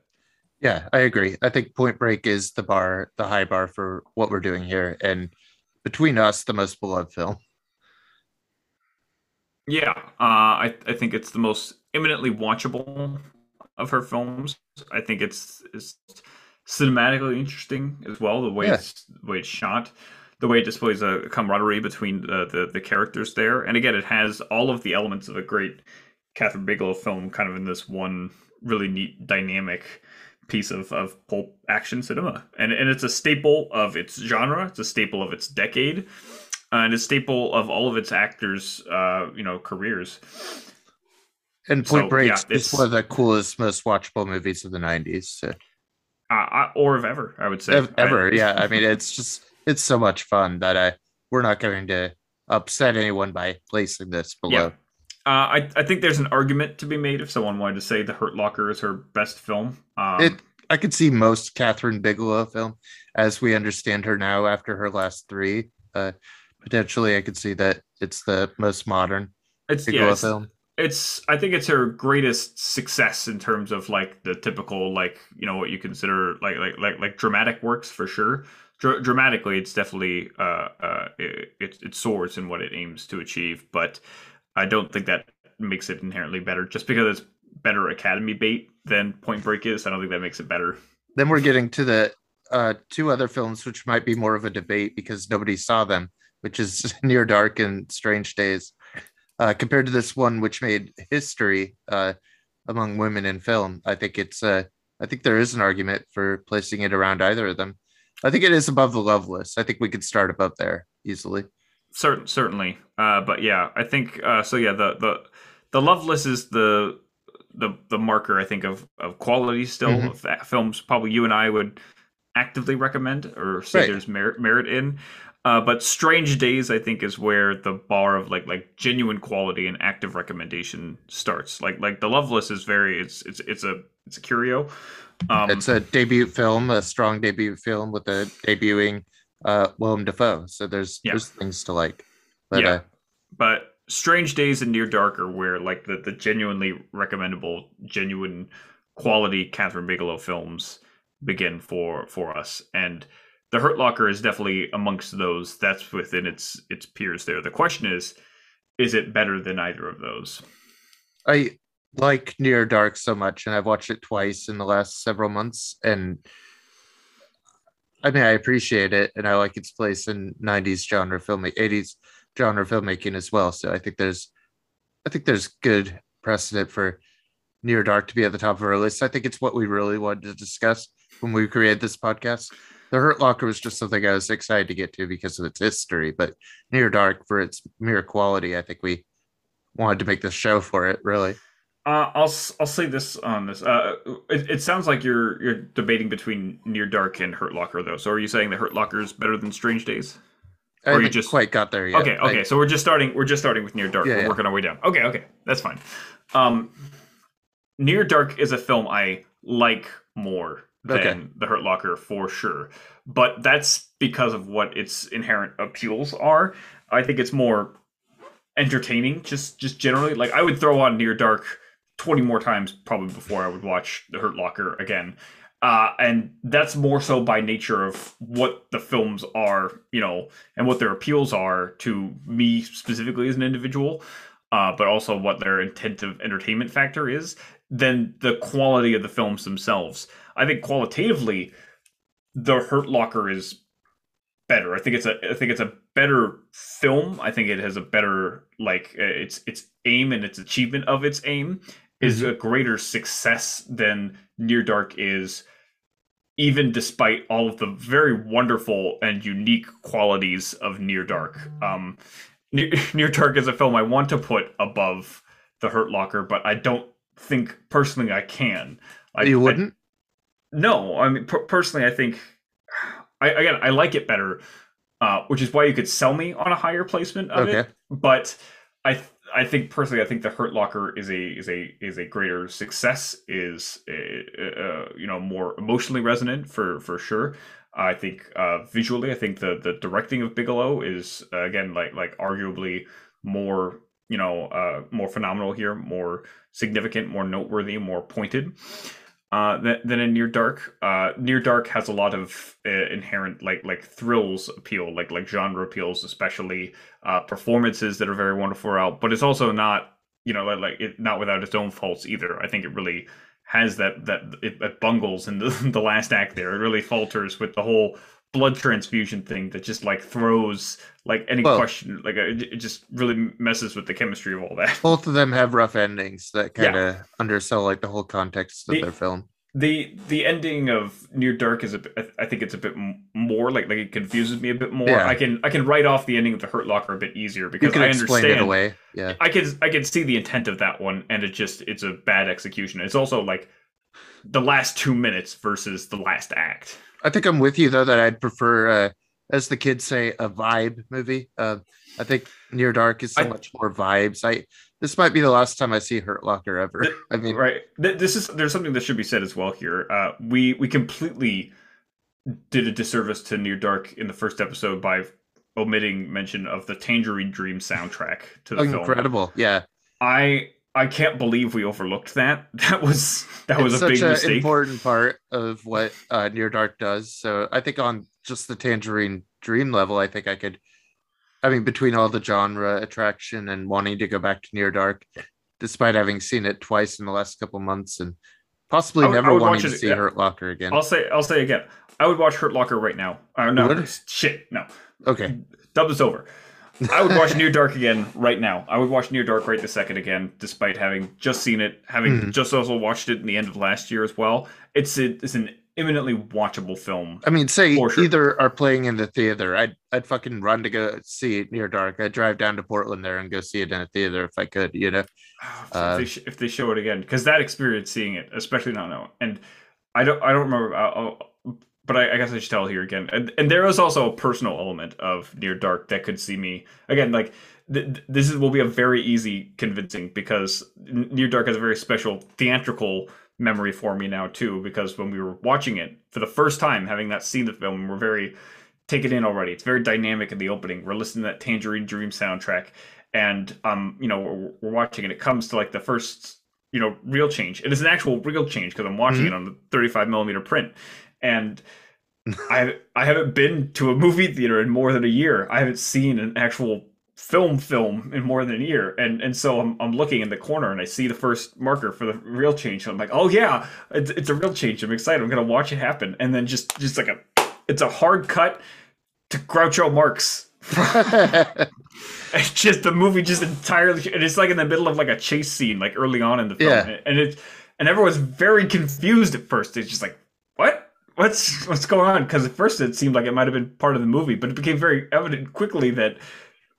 Yeah, I agree. I think Point Break is the bar, the high bar for what we're doing here, and between us, the most beloved film. Yeah, uh, I I think it's the most eminently watchable of her films. I think it's it's cinematically interesting as well. The way Yeah. it's the way it's shot, the way it displays a camaraderie between the, the the characters there, and again, it has all of the elements of a great Kathryn Bigelow film, kind of in this one really neat dynamic piece of, of pulp action cinema. And and it's a staple of its genre. It's a staple of its decade. Uh, and a staple of all of its actors, uh, you know, careers. And So, Point Break yeah, is it's- one of the coolest, most watchable movies of the '90s. So. Uh, I- or of ever, I would say. Ev- ever, I- yeah. I mean, it's just it's so much fun that I we're not going to upset anyone by placing this below. Yeah. Uh, I, I think there's an argument to be made if someone wanted to say The Hurt Locker is her best film. Um, It- I could see most Kathryn Bigelow film as we understand her now after her last three. Uh, potentially, I could see that it's the most modern it's yeah, it's, film. it's I think it's her greatest success in terms of like the typical like you know what you consider like like like like dramatic works for sure. Dr- dramatically, it's definitely uh uh it, it it soars in what it aims to achieve, but I don't think that makes it inherently better. Just because it's better Academy bait than Point Break is, I don't think that makes it better. Then we're getting to the uh, two other films, which might be more of a debate because nobody saw them, which is Near Dark and Strange Days, uh, compared to this one, which made history uh, among women in film. I think it's, uh, I think there is an argument for placing it around either of them. I think it is above the Loveless. I think we could start above there easily. Certain, certainly, uh, but yeah, I think uh, so. Yeah, the the the Loveless is the the the marker I think of of quality still Mhm. of films. Probably you and I would actively recommend or say Right. there's merit merit in. Uh, but Strange Days, I think, is where the bar of like like genuine quality and active recommendation starts. Like like the Loveless is very it's it's it's a it's a curio. Um, it's a debut film, a strong debut film with a debuting uh, Willem Dafoe. So there's Yeah. there's things to like. But Yeah. uh, but Strange Days and Near Dark are where like the, the genuinely recommendable, genuine quality Kathryn Bigelow films begin for for us. And The Hurt Locker is definitely amongst those. That's within its its peers there. The question is, is it better than either of those? I like Near Dark so much, and I've watched it twice in the last several months. And I mean, I appreciate it, and I like its place in '90s genre filmmaking, '80s genre filmmaking as well. So I think there's, I think there's good precedent for Near Dark to be at the top of our list. I think it's what we really wanted to discuss when we created this podcast. The Hurt Locker was just something I was excited to get to because of its history, but Near Dark for its mere quality, I think we wanted to make this show for it. Really. Uh, I'll I'll say this on this. Uh, it, it sounds like you're you're debating between Near Dark and Hurt Locker though. So are you saying that Hurt Locker is better than Strange Days? I Or you haven't just- quite got there yet. Okay, okay. I- so we're just starting. We're just starting with Near Dark. Yeah, we're yeah. working our way down. Okay, okay, that's fine. Um, Near Dark is a film I like more than Okay. The Hurt Locker for sure, but that's because of what its inherent appeals are. I think it's more entertaining, just just generally. Like I would throw on Near Dark twenty more times probably before I would watch The Hurt Locker again. Uh, and that's more so by nature of what the films are, you know, and what their appeals are to me specifically as an individual, uh, but also what their intent of entertainment factor is, than the quality of the films themselves. I think qualitatively, The Hurt Locker is better. I think it's a I think it's a better film. I think it has a better like uh, its its aim and its achievement of its aim is a greater success than Near Dark is even despite all of the very wonderful and unique qualities of Near Dark. Um, Near, Near Dark is a film I want to put above The Hurt Locker, but I don't think personally I can. I, you wouldn't? no, I mean per- personally, I think I again I like it better, uh, which is why you could sell me on a higher placement of Okay. it. But I I think personally, I think the Hurt Locker is a is a is a greater success. Is uh, you know more emotionally resonant for for sure. I think uh, visually, I think the the directing of Bigelow is uh, again like like arguably more you know uh, more phenomenal here, more significant, more noteworthy, more pointed uh, than, in Near Dark. Uh, Near Dark has a lot of uh, inherent like like thrills appeal, like like genre appeals, especially uh, performances that are very wonderful out. But it's also not you know like, like it, not without its own faults either. I think it really has that that it, it bungles in the, the last act there. It really falters with the whole blood transfusion thing that just like throws like any Well- question like it, just really messes with the chemistry of all that. Both of them have rough endings that kind of undersell like the whole context of The- their film. the the ending of Near Dark is a i think it's a bit more like like it confuses me a bit more. Yeah. I can I can write off the ending of the Hurt Locker a bit easier because I understand it away. Yeah. I can I can see the intent of that one and it just it's a bad execution. It's also like the last 2 minutes versus the last act. I think I'm with you though that I'd prefer, uh, as the kids say, a vibe movie. Uh, I think Near Dark is so I- much more vibes. I this might be the last time I see Hurt Locker ever. Th- I mean, Right. Th- This is there's something that should be said as well here. Uh, we we completely did a disservice to Near Dark in the first episode by omitting mention of the Tangerine Dream soundtrack to the film. incredible. Yeah, I I can't believe we overlooked that. That was that was it's a big mistake. such an mistake. important part of what uh, Near Dark does. So I think on just the Tangerine Dream level, I think I could. I mean, between all the genre attraction and wanting to go back to Near Dark, despite having seen it twice in the last couple months and possibly would- never wanting to see yeah. Hurt Locker again. I'll say I'll say again. I would watch Hurt Locker right now. Uh, no, shit, no. Okay, Dub this over. I would watch Near Dark again right now. I would watch Near Dark right this second again, despite having just seen it, having Mhm. just also watched it in the end of last year as well. It's a, it's an imminently watchable film. I mean, say sure. either are playing in the theater. I'd I'd fucking run to go see it Near Dark. I'd drive down to Portland there and go see it in a theater if I could. You know, if, Uh, they sh- if they show it again, because that experience seeing it, especially not now, and I don't I don't remember, uh, uh, but I, I guess I should tell here again. And, and there is also a personal element of Near Dark that could see me again. Like th- th- this is, will be a very easy convincing because Near Dark has a very special theatrical memory for me now too. Because when we were watching it for the first time, having not seen the film, we're very taken in already. It's very dynamic in the opening. We're listening to that Tangerine Dream soundtrack, and um, you know, we're, we're watching, and it comes to like the first, you know, real change. It is an actual real change because I'm watching Mhm. it on the 35 millimeter print, and I I haven't been to a movie theater in more than a year. I haven't seen an actual film film in more than a year. And and so I'm, I'm looking in the corner and i see the first marker for the real change. And i'm like oh yeah it's, it's a real change. I'm excited. I'm gonna watch it happen. And then just just like a it's a hard cut to groucho marx. It's just the movie just entirely and it's like in the middle of like a chase scene like early on in the film. Yeah. and it and everyone's very confused at first. It's just like what's what's going on because at first it seemed like it might have been part of the movie but it became very evident quickly that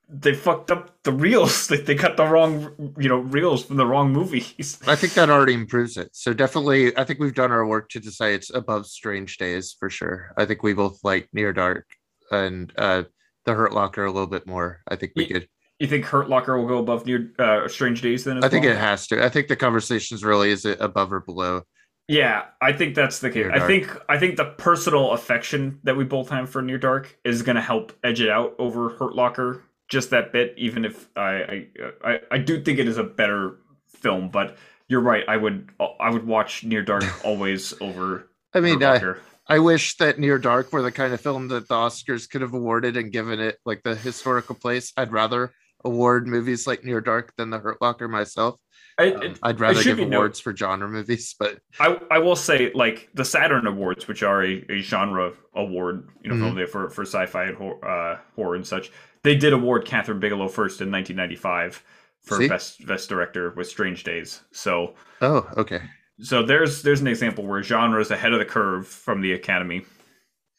they fucked up the reels they, they cut the wrong you know reels from the wrong movies I think that already improves it. So definitely, I think we've done our work to decide it's above Strange Days for sure. I think we both like Near Dark and uh, the Hurt Locker a little bit more. I think we Ye- could. you think hurt locker will go above near uh, strange days then as I think well? it has to. I think the conversation's really is it above or below. Yeah, I think that's the case. Near I Dark. think I think the personal affection that we both have for Near Dark is going to help edge it out over Hurt Locker just that bit. Even if I I, I I do think it is a better film, but you're right. I would I would watch Near Dark always over I mean, Hurt uh, Locker. I wish that Near Dark were the kind of film that the Oscars could have awarded and given it like the historical place. I'd rather award movies like Near Dark than the Hurt Locker myself. I, Um, I'd rather give awards for genre movies, but I, I will say like the Saturn Awards, which are a, a genre award, you know, Mhm. for for sci-fi and hor- uh, horror and such. They did award Kathryn Bigelow first in 1995 for See? best best director with Strange Days. So oh, okay. so there's there's an example where genre is ahead of the curve from the Academy.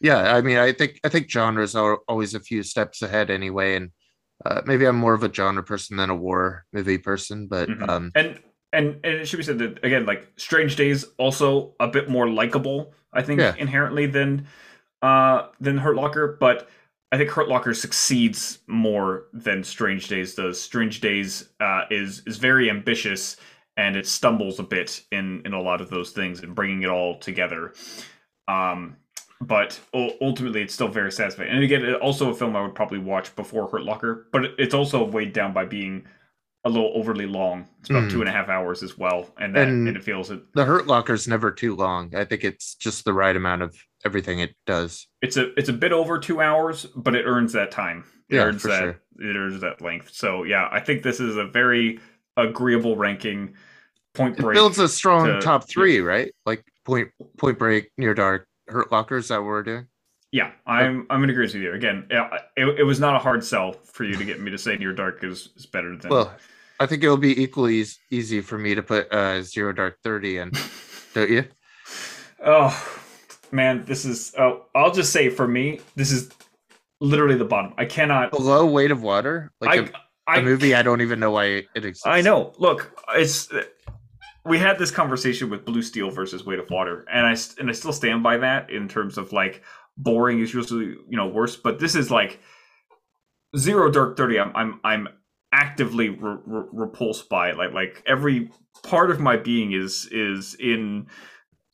Yeah, I mean, I think I think genres are always a few steps ahead anyway, and uh, maybe I'm more of a genre person than a war movie person, but Mhm. um, And and and it should be said that again, like Strange Days, also a bit more likable, I think, Yeah. inherently than uh than Hurt Locker, but I think Hurt Locker succeeds more than Strange Days does. Strange Days uh, is is very ambitious and it stumbles a bit in in a lot of those things and bringing it all together. Um, but ultimately, it's still very satisfying. And again, also a film I would probably watch before Hurt Locker, but it's also weighed down by being a little overly long. It's about Mhm. two and a half hours as well, and that And- and it feels it. the Hurt Locker's never too long. I think it's just the right amount of everything it does. It's a it's a bit over two hours, but it earns that time. It Yeah, earns for that sure. it earns that length. So yeah, I think this is a very agreeable ranking. Point It break. builds a strong to- top three, right? Like Point Point Break, Near Dark, Hurt Locker. Is that what we're doing? Yeah, I'm I'm in agreement with you. Again, it, it was not a hard sell for you to get me to say Near Dark is, is better than. Well, I think it'll be equally easy for me to put uh, Zero Dark Thirty in, don't you? oh man, this is. Oh, I'll just say for me, this is literally the bottom. I cannot. Below Weight of Water, like a I, I a movie I don't even know why it exists. I know. Look, it's we had this conversation with Blue Steel versus Weight of Water, and I and I still stand by that in terms of like boring is usually you know worse, but this is like Zero Dark Thirty. I'm I'm I'm actively re- re- repulsed by it. Like like every part of my being is is in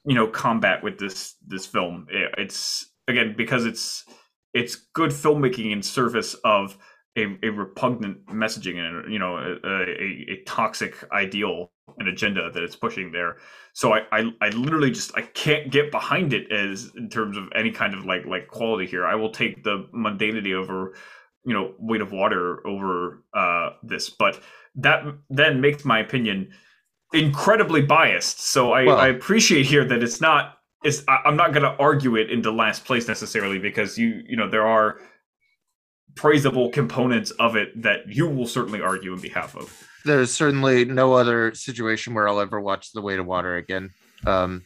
you know combat with this this film. It's again because it's it's good filmmaking in service of a, a repugnant messaging and you know a, a, a toxic ideal and agenda that it's pushing there. So I, I I literally just I can't get behind it as in terms of any kind of like like quality here. I will take the mundanity over you know weight of water over uh this, but that then makes my opinion incredibly biased. So I, well, I appreciate here that it's not it's I, I'm not going to argue it into last place necessarily because you you know there are praisable components of it that you will certainly argue in behalf of. There's certainly no other situation where I'll ever watch The Weight of Water again. Um,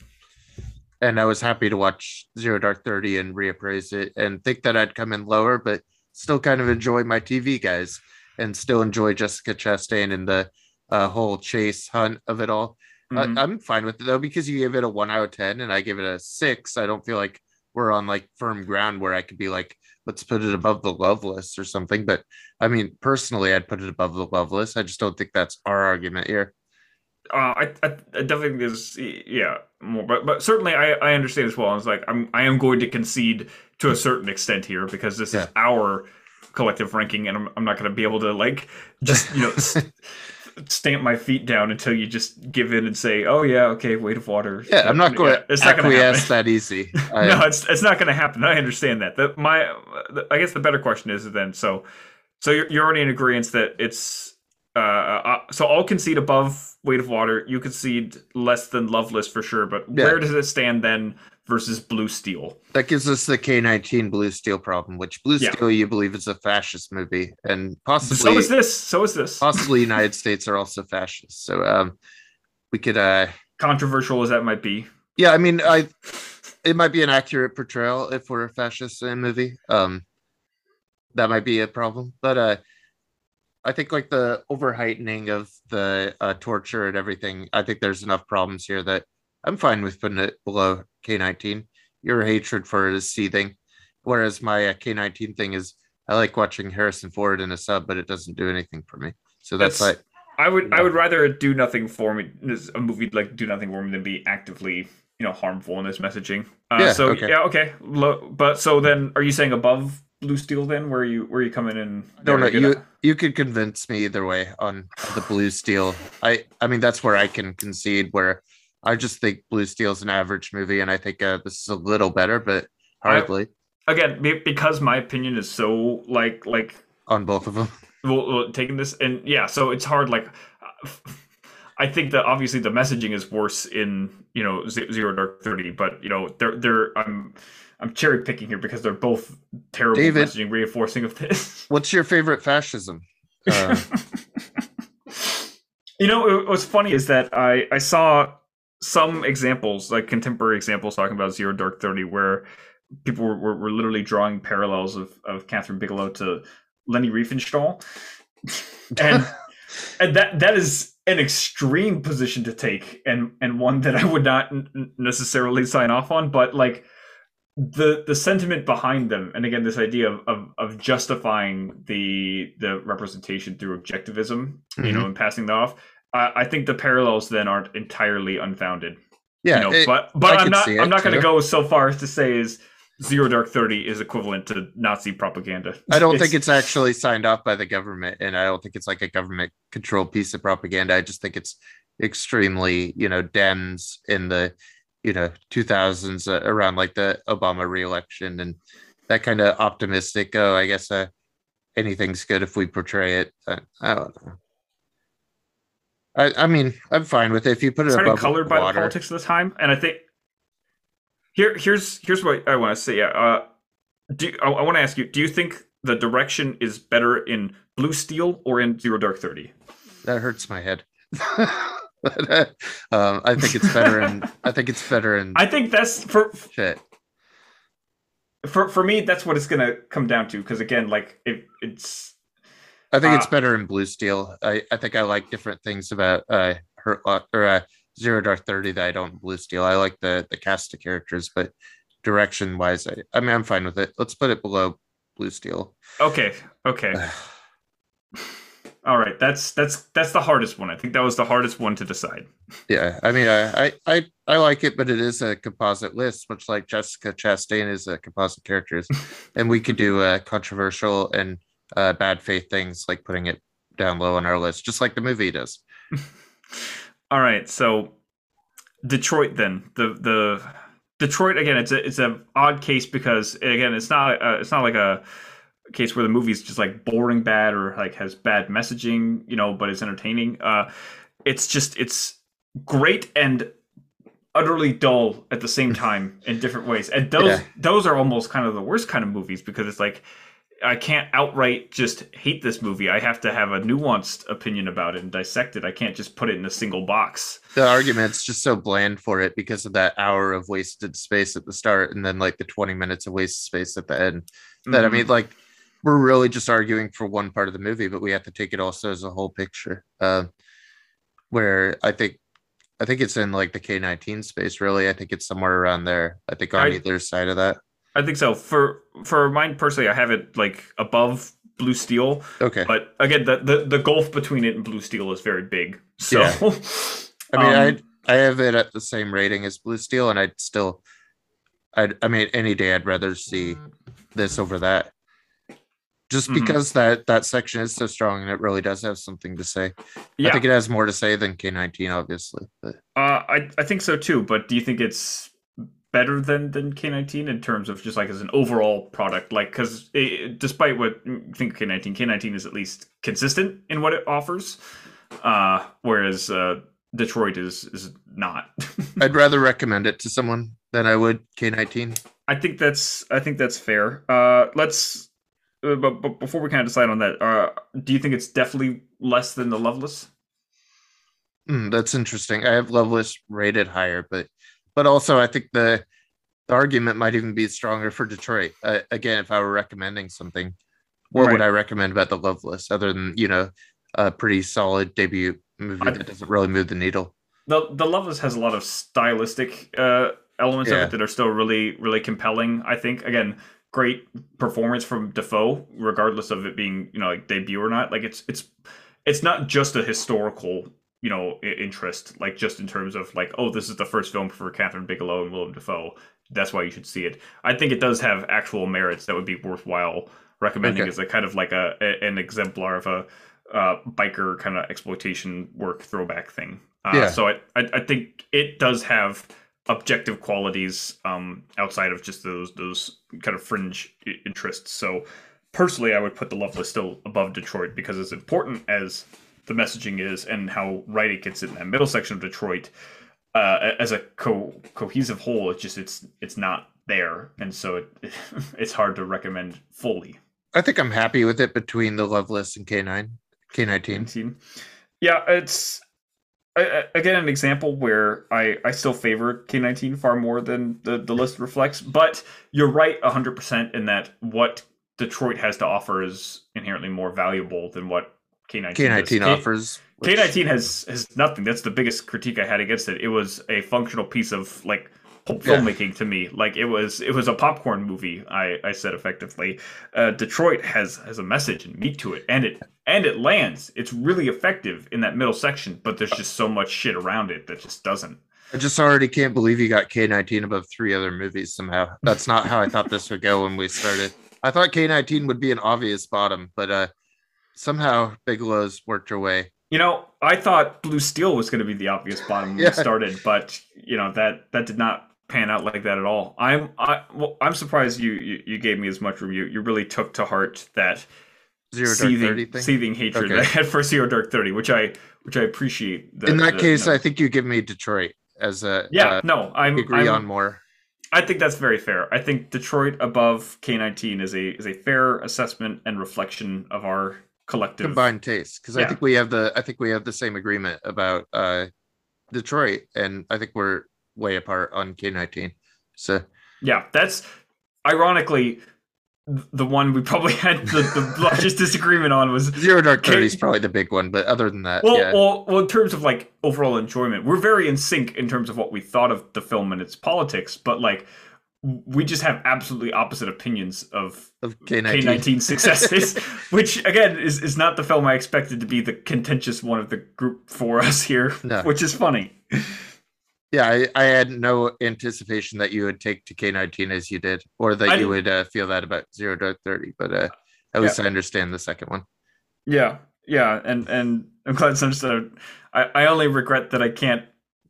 and I was happy to watch Zero Dark Thirty and reappraise it and think that I'd come in lower, but still kind of enjoy my TV guys and still enjoy Jessica Chastain and the uh, whole chase hunt of it all. Mm-hmm. I, I'm fine with it though because you gave it a one out of ten and I give it a six. I don't feel like we're on like firm ground where I could be like, let's put it above the Loveless or something. But I mean, personally, I'd put it above the Loveless. I just don't think that's our argument here. Uh, I, I, I definitely think there's yeah more, but but certainly I, I understand as well. It's like I'm I am going to concede to a certain extent here because this yeah. is our collective ranking, and I'm I'm not going to be able to like just you know stamp my feet down until you just give in and say, "Oh yeah, okay, weight of water." Yeah, I'm not going it's not going to happen. that easy. I, no, it's it's not going to happen. I understand that. The, my, the, I guess the better question is then. So, so you're, you're already in agreement that it's. Uh, uh, so I'll concede above weight of water. You concede less than Loveless for sure. But yeah. where does it stand then versus Blue Steel. That gives us the K19 Blue Steel problem, which Blue yeah. Steel you believe is a fascist movie, and possibly so is this. So is this. Possibly United States are also fascist. So um, we could uh, controversial as that might be. Yeah, I mean, I it might be an accurate portrayal if we're a fascist in a movie. Um, that might be a problem, but uh. I think like the overheightening of the uh, torture and everything. I think there's enough problems here that I'm fine with putting it below K19. Your hatred for it is seething. Whereas my uh, K19 thing is, I like watching Harrison Ford in a sub, but it doesn't do anything for me. So that's, like I would I would rather do nothing for me. A movie like do nothing for me than be actively you know harmful in this messaging. Uh, yeah. So okay. yeah. Okay. But so then, are you saying above Blue Steel then? Where you where you coming in? No, no. You at? you could convince me either way on the Blue Steel. I I mean that's where I can concede where I just think Blue Steel's an average movie, and I think uh, this is a little better, but hardly. I, again, because my opinion is so like like on both of them. Well, well, taking this and yeah, so it's hard. Like, I think that obviously the messaging is worse in you know Zero Dark Thirty, but you know they're they're I'm I'm cherry picking here because they're both terrible David, messaging reinforcing of this. What's your favorite fascism? Uh... you know, what's funny is that I I saw some examples, like contemporary examples, talking about Zero Dark Thirty, where people were, were, were literally drawing parallels of, of Kathryn Bigelow to Leni Riefenstahl, and and that that is an extreme position to take, and and one that I would not n- necessarily sign off on. But like the the sentiment behind them, and again, this idea of of, of justifying the the representation through objectivism, mm-hmm. you know, and passing that off. I think the parallels then aren't entirely unfounded. Yeah, you know, it, but but I'm not I'm not going to go so far as to say is Zero Dark Thirty is equivalent to Nazi propaganda. I don't it's, think it's actually signed off by the government, and I don't think it's like a government controlled piece of propaganda. I just think it's extremely, you know, Dems in the, you know, 2000s uh, around like the Obama reelection and that kind of optimistic. Oh, I guess uh, anything's good if we portray it. Uh, I don't know. I, I mean, I'm fine with it if you put it it's above colored by the politics of the time, and I think here here's here's what I want to say. Uh, do I, I want to ask you? Do you think the direction is better in Blue Steel or in Zero Dark Thirty? That hurts my head. um, I think it's better in. I think it's better in. I think that's for shit. For for me, that's what it's gonna come down to. Because again, like it, it's I think uh, it's better in Blue Steel. I, I think I like different things about uh her or uh, Zero Dark Thirty that I don't in Blue Steel. I like the the cast of characters, but direction wise, I, I mean I'm fine with it. Let's put it below Blue Steel. Okay. Okay. All right, that's that's that's the hardest one. I think that was the hardest one to decide. Yeah, I mean, I I I like it, but it is a composite list, much like Jessica Chastain is a composite characters, and we could do a controversial and uh, bad faith things like putting it down low on our list, just like the movie does. All right, so Detroit then the the Detroit again. It's a it's a odd case because again it's not uh, it's not like a case where the movie's just like boring bad or like has bad messaging, you know, but it's entertaining. Uh, it's just it's great and utterly dull at the same time in different ways. And those yeah. those are almost kind of the worst kind of movies because it's like I can't outright just hate this movie. I have to have a nuanced opinion about it and dissect it. I can't just put it in a single box. The argument's just so bland for it because of that hour of wasted space at the start and then like the 20 minutes of wasted space at the end. That mm-hmm. I mean, like we're really just arguing for one part of the movie, but we have to take it also as a whole picture. Uh, where I think I think it's in like the K19 space, really. I think it's somewhere around there. I think on I, either side of that. I think so. For for mine personally, I have it like above Blue Steel. Okay. But again, the the, the gulf between it and Blue Steel is very big. So yeah. I mean, um, I I have it at the same rating as Blue Steel, and I'd still, I I mean, any day I'd rather see this over that just mm-hmm. because that that section is so strong and it really does have something to say. Yeah. I think it has more to say than K19, obviously. But uh, I I think so too. But do you think it's better than than K19 in terms of just like as an overall product? Like because despite what you think of K19, K19 is at least consistent in what it offers, uh, whereas uh, Detroit is is not. I'd rather recommend it to someone than I would K19. I think that's I think that's fair. Uh, let's uh, but, but before we kind of decide on that, uh, do you think it's definitely less than the Loveless? Mm, that's interesting. I have Loveless rated higher, but but also I think the, the argument might even be stronger for Detroit. Uh, again, if I were recommending something, what right. would I recommend about the Loveless other than you know a pretty solid debut movie I, that doesn't really move the needle? The the Loveless has a lot of stylistic uh, elements yeah. of it that are still really really compelling. I think again great performance from Dafoe, regardless of it being you know like debut or not. Like it's it's it's not just a historical you know interest, like just in terms of like oh this is the first film for Kathryn Bigelow and Willem Dafoe. That's why you should see it. I think it does have actual merits that would be worthwhile recommending okay. as a kind of like a, a an exemplar of a uh, biker kind of exploitation work throwback thing. Uh, yeah. So I, I I think it does have objective qualities um, outside of just those those kind of fringe interests. So personally, I would put the Loveless still above Detroit because as important as the messaging is and how right it gets in that middle section of Detroit, uh, as a co- cohesive whole, it's just it's it's not there, and so it, it's hard to recommend fully. I think I'm happy with it between the Loveless and K9, K19. Yeah, it's again an example where I, I still favor K19 far more than the, the list reflects, but you're right 100% in that what Detroit has to offer is inherently more valuable than what K19 K19 offers. K19 has has nothing. That's the biggest critique I had against it. It was a functional piece of like filmmaking yeah. to me. Like it was it was a popcorn movie. I I said effectively. Uh, Detroit has has a message and meat to it, and it and it lands. It's really effective in that middle section, but there's just so much shit around it that just doesn't. I just already can't believe you got K19 above three other movies somehow. That's not how I thought this would go when we started. I thought K19 would be an obvious bottom, but uh somehow Bigelow's worked her way. You know, I thought Blue Steel was going to be the obvious bottom when yeah. we started, but you know that that did not pan out like that at all. I'm I well, I'm surprised you, you, you gave me as much room. You really took to heart that zero seething, dark 30 thing? seething hatred okay. I had for zero dark thirty, which I which I appreciate. The, In that the, case, no. I think you give me Detroit as a yeah. Uh, no, I'm agree I'm, on more. I think that's very fair. I think Detroit above K19 is a is a fair assessment and reflection of our collective combined taste because yeah. I think we have the I think we have the same agreement about uh Detroit and I think we're way apart on K19. So yeah, that's ironically the one we probably had the, the largest disagreement on was Zero Dark Thirty is probably the big one, but other than that, well, yeah. well, well, in terms of like overall enjoyment, we're very in sync in terms of what we thought of the film and its politics, but like we just have absolutely opposite opinions of, of K19. K19 successes, which again is, is not the film I expected to be the contentious one of the group for us here, no. which is funny yeah, I, I, had no anticipation that you would take to K19 as you did, or that I, you would uh, feel that about Zero Dark Thirty. But uh, At least I understand the second one. Yeah, yeah, and and I'm glad it's understood. I, I only regret that I can't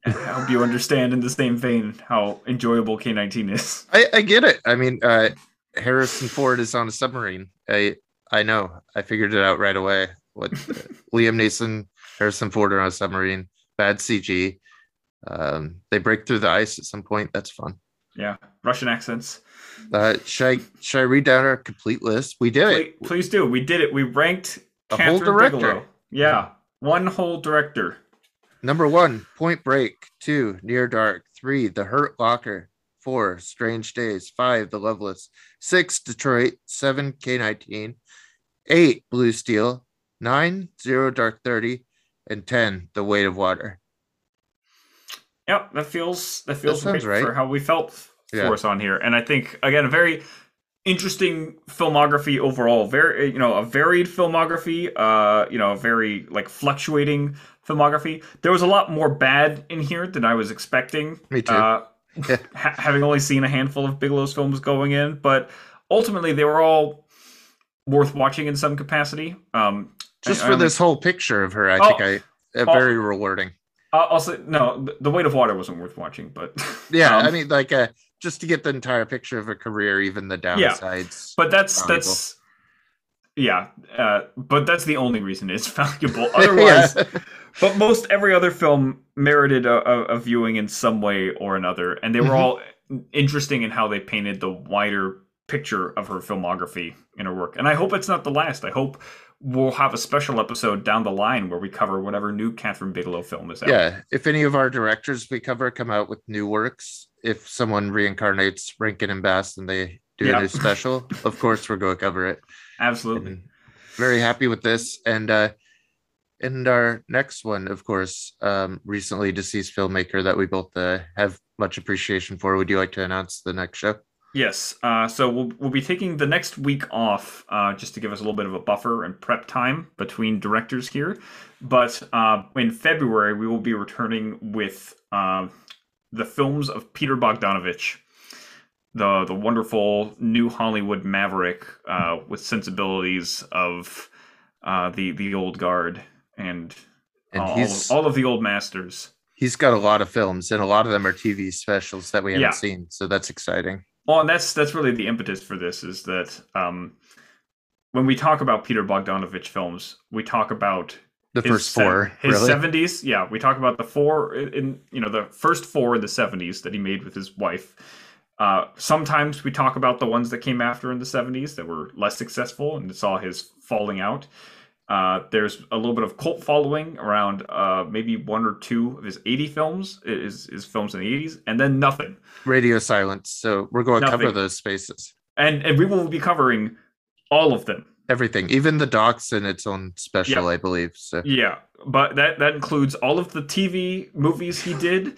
help you understand in the same vein how enjoyable K19 is. I, I get it. I mean, uh, Harrison Ford is on a submarine. I I know. I figured it out right away. What Liam Neeson, Harrison Ford are on a submarine. Bad CG. Um, they break through the ice at some point. That's fun. Yeah, Russian accents. Uh, should I should I read down our complete list? We did please, it. Please do. We did it. We ranked a whole director. Bigelow. Yeah, one whole director. Number one, Point Break. Two, Near Dark. Three, The Hurt Locker. Four, Strange Days. Five, The Loveless. Six, Detroit. Seven, K19. Eight, Blue Steel. Nine, Zero Dark Thirty. And ten, The Weight of Water. Yep, that feels that feels that right for how we felt yeah. for us on here. And I think again a very interesting filmography overall. Very you know a varied filmography. Uh, you know a very like fluctuating filmography. There was a lot more bad in here than I was expecting. Me too. Uh, ha- having only seen a handful of Bigelow's films going in, but ultimately they were all worth watching in some capacity. Um, Just I, for I this whole picture of her, I oh, think I uh, very oh, rewarding. I'll say no. The weight of water wasn't worth watching, but yeah, um, I mean, like, uh, just to get the entire picture of her career, even the downsides. Yeah, but that's valuable. that's yeah, uh, but that's the only reason it's valuable. Otherwise, yeah. but most every other film merited a, a, viewing in some way or another, and they were mm-hmm. all interesting in how they painted the wider picture of her filmography in her work. And I hope it's not the last. I hope we'll have a special episode down the line where we cover whatever new Kathryn Bigelow film is out. Yeah, if any of our directors we cover come out with new works, if someone reincarnates Rankin and Bass and they do yep. a new special, of course we're going to cover it. Absolutely. And very happy with this, and uh, and our next one, of course, um, recently deceased filmmaker that we both uh, have much appreciation for. Would you like to announce the next show? Yes. Uh, so we'll we'll be taking the next week off uh, just to give us a little bit of a buffer and prep time between directors here. But uh, in February we will be returning with uh, the films of Peter Bogdanovich, the the wonderful new Hollywood maverick uh, with sensibilities of uh, the the old guard and, and all, of, all of the old masters. He's got a lot of films, and a lot of them are TV specials that we haven't yeah. seen. So that's exciting. Well, and that's that's really the impetus for this is that um, when we talk about Peter Bogdanovich films, we talk about the first four, his seventies. Really? Yeah, we talk about the four in you know the first four in the seventies that he made with his wife. Uh, sometimes we talk about the ones that came after in the seventies that were less successful and saw his falling out. Uh, there's a little bit of cult following around uh, maybe one or two of his 80 films, his, his films in the 80s, and then nothing. Radio silence. So we're going to cover those spaces. And and we will be covering all of them. Everything, even the docs in its own special, yeah. I believe. So yeah, but that that includes all of the TV movies he did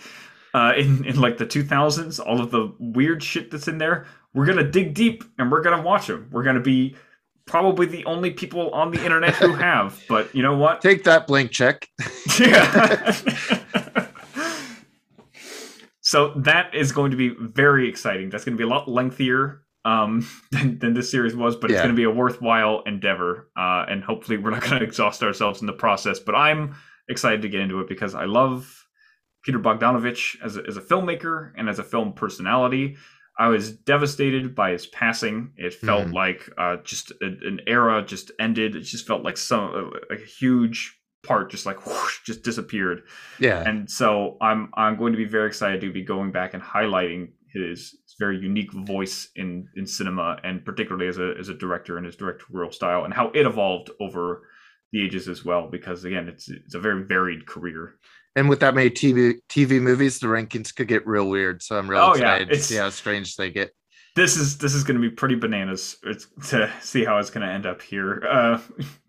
uh, in in like the 2000s, all of the weird shit that's in there. We're gonna dig deep and we're gonna watch them. We're gonna be probably the only people on the internet who have. But you know what? Take that blank check. yeah. so that is going to be very exciting. That's going to be a lot lengthier um, than, than this series was, but yeah. it's going to be a worthwhile endeavor. Uh, and hopefully, we're not going to exhaust ourselves in the process. But I'm excited to get into it because I love Peter Bogdanovich as a, as a filmmaker and as a film personality. I was devastated by his passing. It felt mm. like uh, just a, an era just ended. It just felt like some a, a huge part just like whoosh, just disappeared. Yeah. And so I'm I'm going to be very excited to be going back and highlighting his, his very unique voice in in cinema and particularly as a as a director and his directorial style and how it evolved over the ages as well because again it's it's a very varied career and with that many TV TV movies, the rankings could get real weird. So I'm really oh, excited yeah. to see how strange they get. This is this is going to be pretty bananas it's, to see how it's going to end up here. Uh,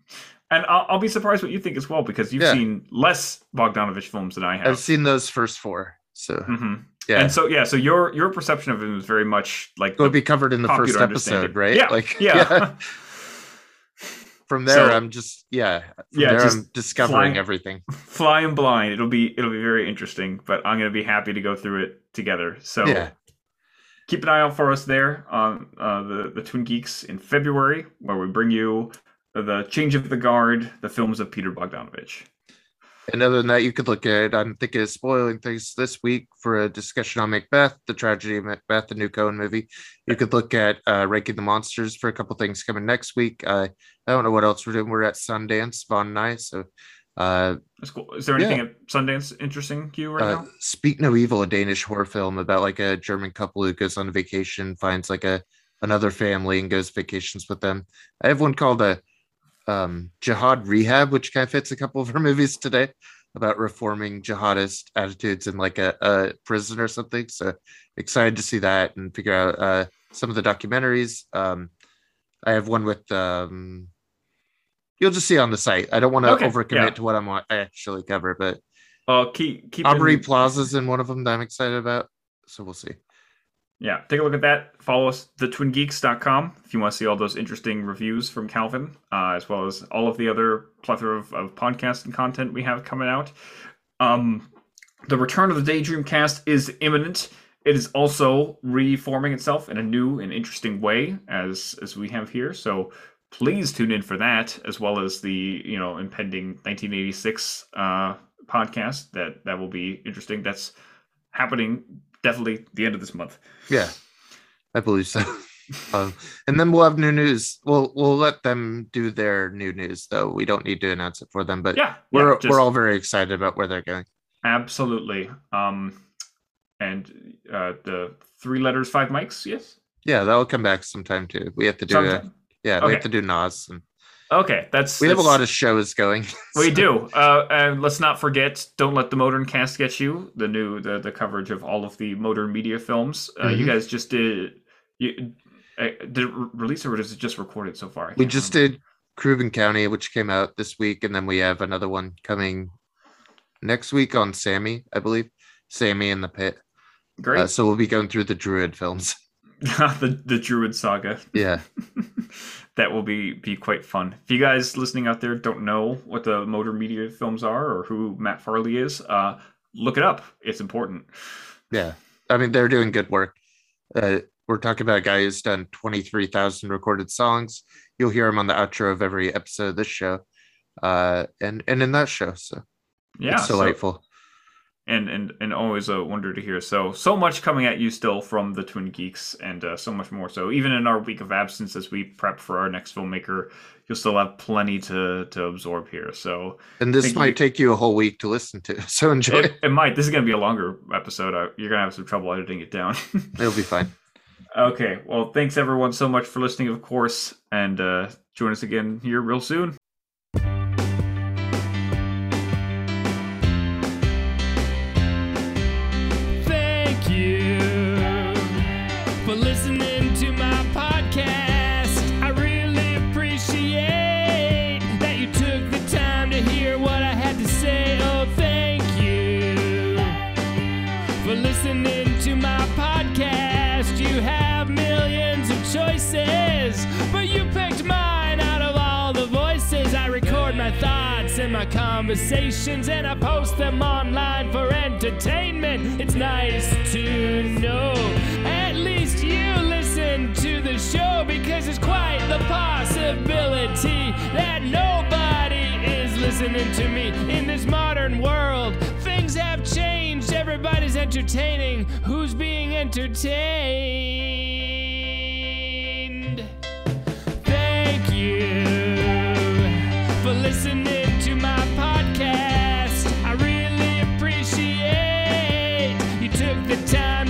and I'll, I'll, be surprised what you think as well because you've yeah. seen less Bogdanovich films than I have. I've seen those first four. So mm-hmm. yeah, and so yeah, so your your perception of him is very much like it'll be covered in the first episode, right? Yeah, like yeah. yeah. from there, so, I'm just yeah, yeah, just I'm discovering flying, everything. Flying blind, it'll be it'll be very interesting, but I'm gonna be happy to go through it together. So yeah, keep an eye out for us there on uh, the the Twin Geeks in February, where we bring you the Change of the Guard, the films of Peter Bogdanovich. And other than that, you could look at. I'm thinking of spoiling things this week for a discussion on Macbeth, the tragedy of Macbeth, the new Coen movie. You could look at uh, Ranking the Monsters for a couple things coming next week. Uh, I don't know what else we're doing. We're at Sundance, Von and I. So, uh, That's cool. Is there anything at Sundance interesting to you right uh, now? Speak No Evil, a Danish horror film about like a German couple who goes on a vacation, finds like a another family and goes vacations with them. I have one called a um, Jihad Rehab, which kind of fits a couple of her movies today about reforming jihadist attitudes in like a, a prison or something. So excited to see that and figure out uh, some of the documentaries. Um, I have one with um, you'll just see on the site. I don't want to Okay, overcommit yeah. to what I'm I actually cover, but Uh, keep keep Aubrey in- Plaza's in one of them that I'm excited about. So we'll see. Yeah, take a look at that. Follow us, thetwingeeks.com, if you want to see all those interesting reviews from Calvin, uh, as well as all of the other plethora of, of podcasts and content we have coming out. Um, the return of the Daydream cast is imminent. It is also reforming itself in a new and interesting way, as as we have here. So please tune in for that, as well as the you know impending 1986 uh, podcast that that will be interesting. That's happening definitely the end of this month. Yeah, I believe so. um, and then we'll have new news. We'll we'll let them do their new news though. We don't need to announce it for them, but yeah, we're yeah, just- we're all very excited about where they're going. absolutely. Um, and uh, the three letters, five mics. Yes. Yeah, that'll come back sometime too. We have to do a, Sometime. yeah, we have to do Nas and Okay, that's we have a lot of shows going. We so- do. Uh, and let's not forget, don't let the Modern Cast get you. The new the the coverage of all of the Motern Media films. Uh, You Mhm. guys just did. You uh, did it re- release or is it just recorded so far? We just remember. did Cruben County, which came out this week, and then we have another one coming next week on Sammy, I believe. Sammy in the Pit. great. Uh, so we'll be going through the Druid films. the the Druid saga. Yeah. that will be be quite fun. If you guys listening out there don't know what the Motern Media films are or who Matt Farley is, uh, look it up. It's important. Yeah, I mean they're doing good work. Uh, we're talking about a guy who's done twenty three thousand recorded songs. You'll hear him on the outro of every episode of this show, uh, and and in that show. So Yeah, it's so- delightful. And and and always a wonder to hear. So so much coming at you still from the Twin Geeks, and uh, so much more. So even in our week of absence, as we prep for our next filmmaker, you'll still have plenty to to absorb here. So and this might you. take you a whole week to listen to. So enjoy. it, it might. This is gonna be a longer episode. You're gonna have some trouble editing it down. It'll be fine. Okay. Well, thanks everyone so much for listening, of course, and uh, join us again here real soon. Conversations and I post them online for entertainment. It's nice to know at least you listen to the show because it's quite the possibility that nobody is listening to me in this modern world. Things have changed, everybody's entertaining. Who's being entertained? Thank you for listening podcast. I really appreciate you took the time